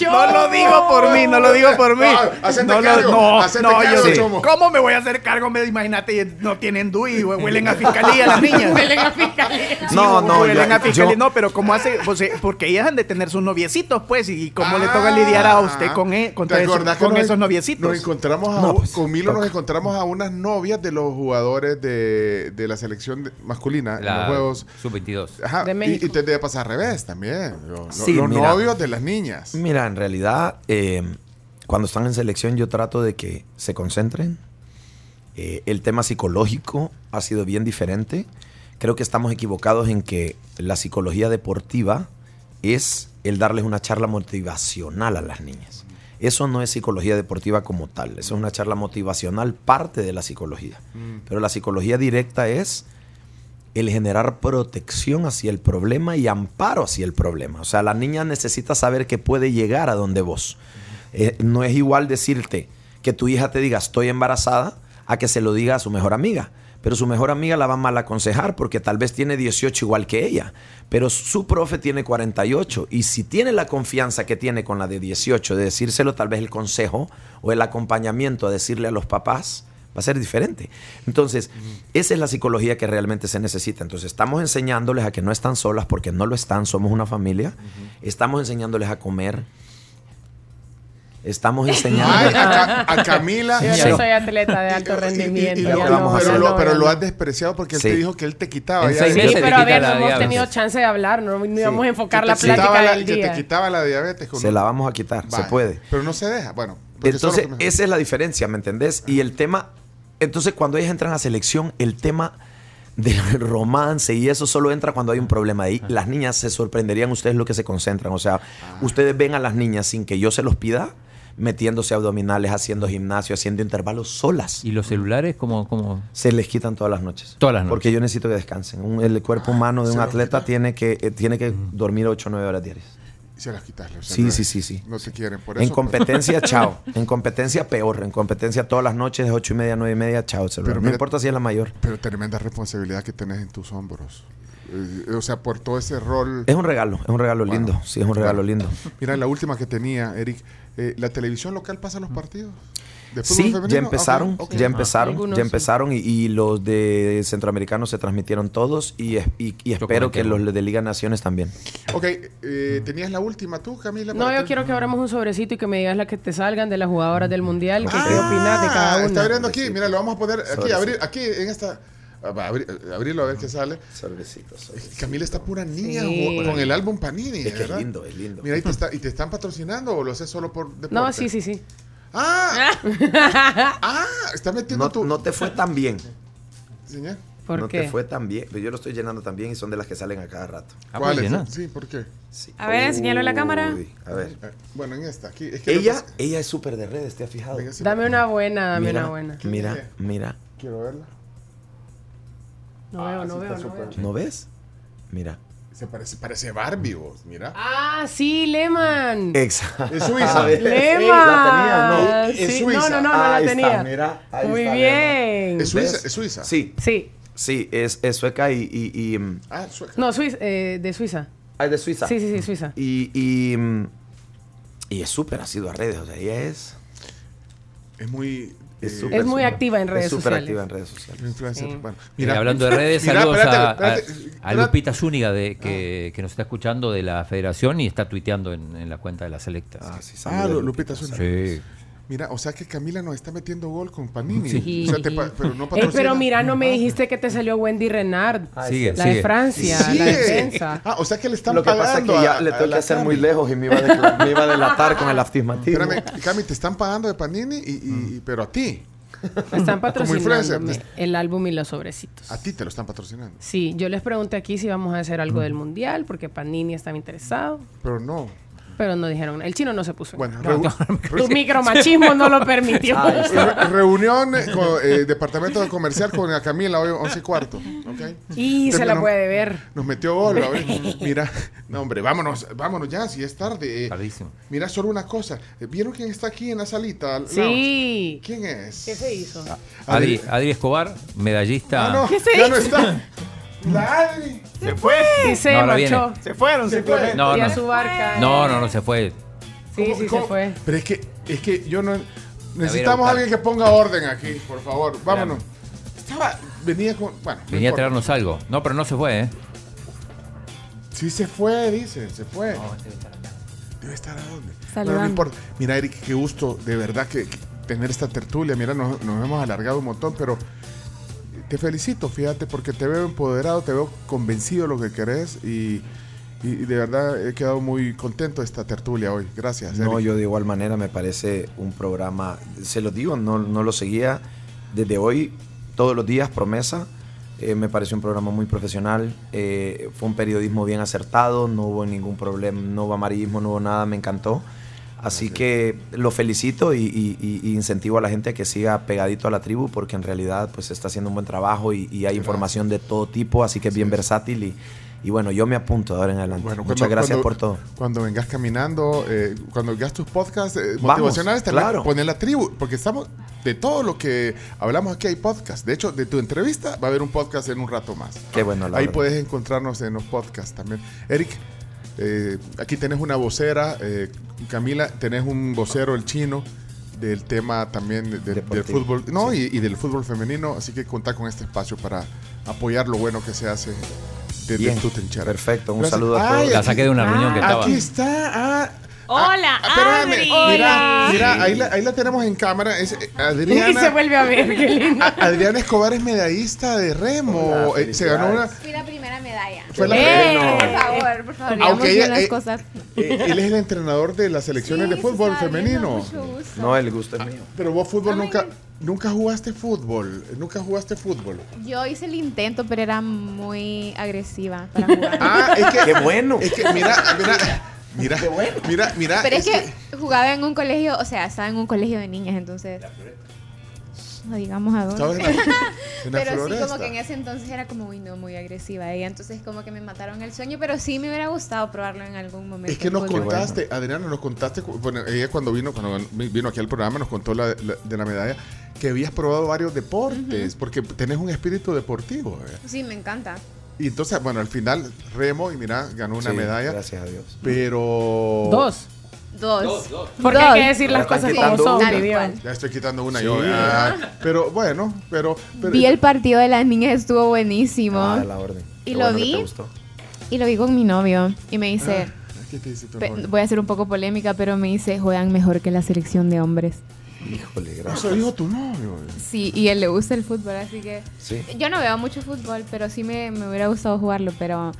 No lo digo por mí, no lo digo por mí. Ah, no, cargo, no, no, cargo, yo- Chomo. ¿Cómo me voy a hacer cargo? Me- Imagínate, no tienen DUI, hue- huelen a fiscalía las niñas. (laughs) Huelen a fiscalía. Sí, No, no, huelen a fiscalía. yo- No, pero ¿cómo hace? Pues, eh, porque ellas han de tener sus noviecitos, pues, y cómo le toca lidiar a usted con, e- con, ¿Te todo eso- con nos- esos noviecitos. Nos encontramos a, No, pues, con Milo nos encontramos a unas novias de los jugadores de, de la selección masculina en los La juegos. sub-22. Ajá, De y- te debe pasar al revés también. Los, Sí, los mira. novios de las niñas. Mira, en realidad, eh, cuando están en selección yo trato de que se concentren. Eh, el tema psicológico ha sido bien diferente. Creo que estamos equivocados en que la psicología deportiva es el darles una charla motivacional a las niñas. Eso no es psicología deportiva como tal, eso es una charla motivacional, parte de la psicología. Pero la psicología directa es el generar protección hacia el problema y amparo hacia el problema. O sea, la niña necesita saber que puede llegar a donde vos. Eh, no es igual decirte que tu hija te diga estoy embarazada a que se lo diga a su mejor amiga. Pero su mejor amiga la va a mal aconsejar porque tal vez tiene 18 igual que ella. Pero su profe tiene 48. Y si tiene la confianza que tiene con la de 18 de decírselo, tal vez el consejo o el acompañamiento a decirle a los papás, va a ser diferente. Entonces, esa es la psicología que realmente se necesita. Entonces, estamos enseñándoles a que no están solas porque no lo están, somos una familia. Estamos enseñándoles a comer. Estamos Ay, enseñándoles... a, Ca- a (laughs) Camila. Yo Sí. no soy atleta de Y- alto y- y- rendimiento. y ya lo- ¿qué vamos a pero, lo, no, pero lo no. has despreciado porque él Sí. te dijo que él te quitaba. Sí, pero a ver, no hemos diabetes. tenido chance de hablar, no, no íbamos a enfocar que la plática la- del que día. te quitaba la diabetes. con Se la vamos a quitar, se Vaya. puede. Pero no se deja. Bueno. Entonces, que esa es la diferencia, ¿me entendés? Y el tema, entonces cuando ellas entran a selección, el tema del (laughs) romance y eso solo entra cuando hay un problema ahí. Las niñas se sorprenderían ustedes lo que se concentran. O sea, ustedes ven a las niñas sin que yo se los pida, metiéndose abdominales, haciendo gimnasio, haciendo intervalos solas. ¿Y los celulares cómo, cómo? Se les quitan todas las noches. Todas las noches. Porque yo necesito que descansen. Un- el cuerpo humano de un atleta tiene que, eh, tiene que dormir 8 o 9 horas diarias. Se las quitas. los Sí, sí, sí, sí. No te quieren por En eso. competencia, chao. (laughs) En competencia, peor. En competencia, todas las noches, de 8 y media, 9 y media, chao. celular. Pero no importa si es la mayor. Pero tremenda responsabilidad que tenés en tus hombros. Eh, o sea, por todo ese rol. Es un regalo, es un regalo lindo. Sí, es un regalo lindo. Mira, la última que tenía, Eric. eh, ¿La televisión local pasa los partidos? ¿De fútbol Sí, femenino? ya empezaron, Ok, ok. ya empezaron, Algunos ya sí. empezaron y, y los de centroamericanos se transmitieron todos y, y- y espero que los de Liga Naciones también. Ok, eh, ¿tenías la última tú, Camila? No, yo quiero que abramos un sobrecito y que me digas las que te salgan de las jugadoras del mundial. ¿Qué, Ah, qué opinas de cada Está una? abriendo aquí, mira, lo vamos a poner aquí, abrir, aquí en esta. ah, abrirlo a ver qué sale. Sobrecitos. Camila está pura niña Sí. con el álbum Panini. Es que es lindo, es lindo. Mira, ¿y te, está- ¿y te están patrocinando o lo haces solo por deporte? No, sí, sí, sí. ¡Ah! (laughs) ¡Ah! Está metiendo No, tu. no te fue tan bien. Señor. ¿Por no qué? te fue tan bien. Pero yo lo estoy llenando también y son de las que salen a cada rato. Ah, ¿Cuál pues, es? llena. Sí, ¿por qué? Sí. A ver, enséñalo a la cámara. Uy, A ver. Eh, bueno, en esta. Aquí, es que lo Ella, ella es súper de redes, ¿te has fijado? Venga, sí, Dame una buena, dame Mira, una buena. Mira, mira. Quiero verla. No veo, no sí, veo, no veo. ¿No ves? Mira. Se parece, parece Barbie, vos. Mira. Ah, sí, Lehman. Exacto. Es Suiza. (laughs) Lehman. ¿La tenía? No. Es Sí, Suiza. No, no, no, no Ahí la está, tenía. mira, ahí Muy está, bien. Es Suiza. Es Suiza. Sí, Sí. sí, es, es sueca y, y, y, mm, Ah, sueca. No, Suiza, eh, de Suiza. ah, es de Suiza. Sí, sí, sí, Suiza. Y, y, mm, y es súper, ha sido a redes, o sea, ella es... Es muy. Es súper, Es muy activa en redes Es súper sociales. activa en redes sociales. influencer. Sí. Bueno, Eh, hablando de redes, mira, saludos espérate, a, espérate, a- a espérate. Lupita Zúñiga de, que, que nos está escuchando de la federación y está tuiteando en, en la cuenta de la selecta. Ah, sí, Ah, Lupita Zúñiga. Sí. Mira, o sea que Camila nos está metiendo gol con Panini. Sí. O sea, te pa- pero no Eh, pero mira, no me dijiste que te salió Wendy Renard. Sigue, la sigue. de Francia, Sí. la defensa. Ah, o sea que le están Lo que pasa es que ya a- le tengo que hacer muy lejos y me iba, a decla- me iba a delatar con el astigmatismo. Espérame, Cami, te están pagando de Panini, y, y- pero a ti. Están patrocinándome el álbum y los sobrecitos. A ti te lo están patrocinando. Sí, yo les pregunté aquí si vamos a hacer algo del mundial porque Panini estaba interesado, Pero no. Pero no dijeron. El chino no se puso. Bueno, tu micromachismo no lo permitió. Re- reunión eh, con eh, departamento de comercial con la Camila hoy 11 y cuarto. ¿ok? y se la puede ver. Nos metió gol. a ver. (laughs) Mira, no hombre, vámonos, vámonos ya, si es tarde. eh. Tardísimo. Mira, solo una cosa. ¿Vieron quién está aquí en la salita? al Sí. ¿Quién es? ¿Qué se hizo? Adri, Adri Escobar, medallista. Ah, no, ¿Qué se ya no está. (laughs) La Adri. Se fue. Y se No, marchó. viene. Se fueron simplemente. No, y a no. su barca. No, no, no se fue. Sí, ¿Cómo- sí se cómo? fue. Pero es que, es que yo no. Necesitamos a alguien que ponga orden aquí, por favor. Vámonos. Estaba, venía con. Bueno, no Venía a traernos algo. No, pero no se fue, ¿eh? Sí se fue, dice, se fue. Debe estar a dónde. Pero no Saludando. importa. Mira, Eric, qué gusto de verdad que, que tener esta tertulia. Mira, nos, nos hemos alargado un montón, pero te felicito, fíjate, porque te veo empoderado, te veo convencido de lo que querés y, y- de verdad he quedado muy contento de esta tertulia hoy. Gracias. No, Eric. yo de igual manera me parece un programa, se lo digo, no, no lo seguía desde hoy, todos los días, promesa. Eh, me pareció un programa muy profesional, eh, fue un periodismo bien acertado, no hubo ningún problema, no hubo amarillismo, no hubo nada, me encantó. Así que lo felicito y, y- y- y incentivo a la gente a que siga pegadito a la tribu porque en realidad pues está haciendo un buen trabajo y, y hay información de todo tipo, así que es bien versátil y, y bueno, yo me apunto de ahora en adelante. Bueno, Muchas cuando- gracias cuando- por todo. Cuando vengas caminando, eh, cuando vengas tus podcasts eh, motivacionales, también claro. poner la tribu, porque estamos de todo lo que hablamos aquí hay podcast. De hecho, de tu entrevista va a haber un podcast en un rato más. Qué bueno, la Ahí verdad. puedes encontrarnos en los podcasts también. Eric, eh, aquí tenés una vocera, eh, Camila, tenés un vocero, el chino, del tema también de- del fútbol, no, Sí. y, y del fútbol femenino, así que contá con este espacio para apoyar lo bueno que se hace desde Bien, tu trinchera. perfecto, un Gracias. saludo a Ay, todos. La saqué de una reunión que estaba. Aquí está. Ah, Hola, ah, espérame. Adri. Mira, mira, ahí la, ahí la tenemos en cámara. Es, eh, Adriana, Y se vuelve a ver, qué (laughs) lindo. Adriana Escobar es medallista de remo. Hola, Eh, se ganó una. Fui la primera medalla. Fue la ¡Eh! primera. Por favor, por favor. Aunque ella- las eh, cosas. Él es el entrenador de las selecciones Sí, de fútbol femenino. No, el gusto es mío. Pero vos fútbol Oh nunca, nunca jugaste fútbol. Nunca jugaste fútbol. Yo hice el intento, pero era muy agresiva para (laughs) jugar. Ah, es que. ¡Qué bueno! Es que mira, mira, mira, mira, mira. pero es que jugaba en un colegio, o sea, estaba en un colegio de niñas, entonces. No digamos a dónde. en la, en la (laughs) Pero sí, floresta. como que en ese entonces era como, uy, no, muy agresiva ella. Entonces, como que me mataron el sueño, pero sí me hubiera gustado probarlo en algún momento. Es que nos contaste, Adriana, nos contaste, bueno, ella cuando vino, cuando vino aquí al programa, nos contó la, la- de la medalla, que habías probado varios deportes, porque tenés un espíritu deportivo. eh. Sí, me encanta. Y entonces, bueno, al final, remo, y mira, ganó una Sí, medalla. Gracias a Dios. Pero. Dos. Dos. Porque hay que decir las cosas como son. Ya estoy quitando una Sí. yo. ah, (laughs) pero bueno, pero. pero- Vi el partido de las niñas, estuvo buenísimo. Ah, la orden. Y Qué lo bueno vi. Y lo vi con mi novio. Y me dice, ¿Qué te dice tu pe- novio? voy a ser un poco polémica, pero me dice, juegan mejor que la selección de hombres. Híjole, Eso gracias. dijo tu novio. Sí, y él le gusta el fútbol, así que... Sí. Yo no veo mucho fútbol, pero sí me, me hubiera gustado jugarlo, pero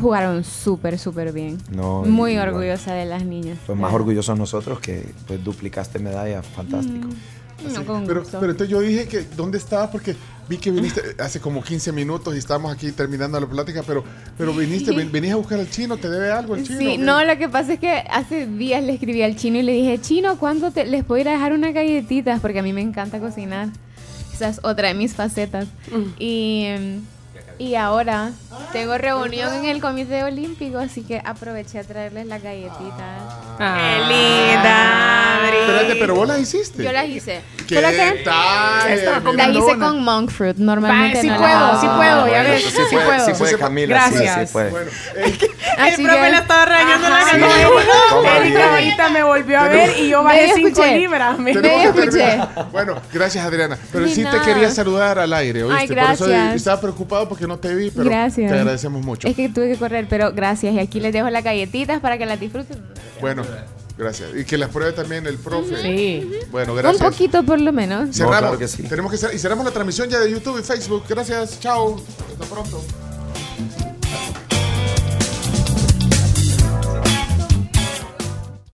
jugaron súper, súper bien. No, Muy igual. orgullosa de las niñas. Pues más orgullosos nosotros que pues duplicaste medalla, fantástico. Mm, No, Sí, con pero, gusto. pero entonces yo dije que dónde estabas porque vi que viniste hace como 15 minutos y estábamos aquí terminando la plática, pero pero viniste, ven- venís a buscar al chino, ¿te debe algo el chino? Sí, no, lo que pasa es que hace días le escribí al chino y le dije, chino, ¿cuándo te, les puedo ir a dejar unas galletitas? Porque a mí me encanta cocinar. Esa es otra de mis facetas. Y, y ahora tengo reunión en el Comité Olímpico, así que aproveché a traerles las galletitas. Ah. ¡Qué linda, Adri! Espérate, pero vos las hiciste. Yo las hice. ¿Qué Solo que tal? Estaba Eh, comiendo la hice con monk fruit. Normalmente Va, sí no puedo, la sí puedo, ya Bueno, ves, sí, puede, puedo. sí puede, Camila. sí, Gracias. Sí, puede. Bueno, eh, el profe que- la estaba regañando en la. Sí. Coma Erika ahorita me volvió a ver y yo bajé Medio 5 escuché. libras. Me- escuché. Bueno, gracias Adriana. Pero sí te quería saludar al aire, ¿oíste? Por eso estaba preocupado porque no te vi, pero Gracias. te agradecemos mucho. Es que tuve que correr, pero gracias. Y aquí les dejo las galletitas para que las disfruten. Bueno, gracias. Y que las pruebe también el profe. Sí. Bueno, Un gracias. poquito por lo menos. Cerramos. claro que sí. Tenemos que cer- y cerramos la transmisión ya de YouTube y Facebook. Gracias. Chao. Hasta pronto.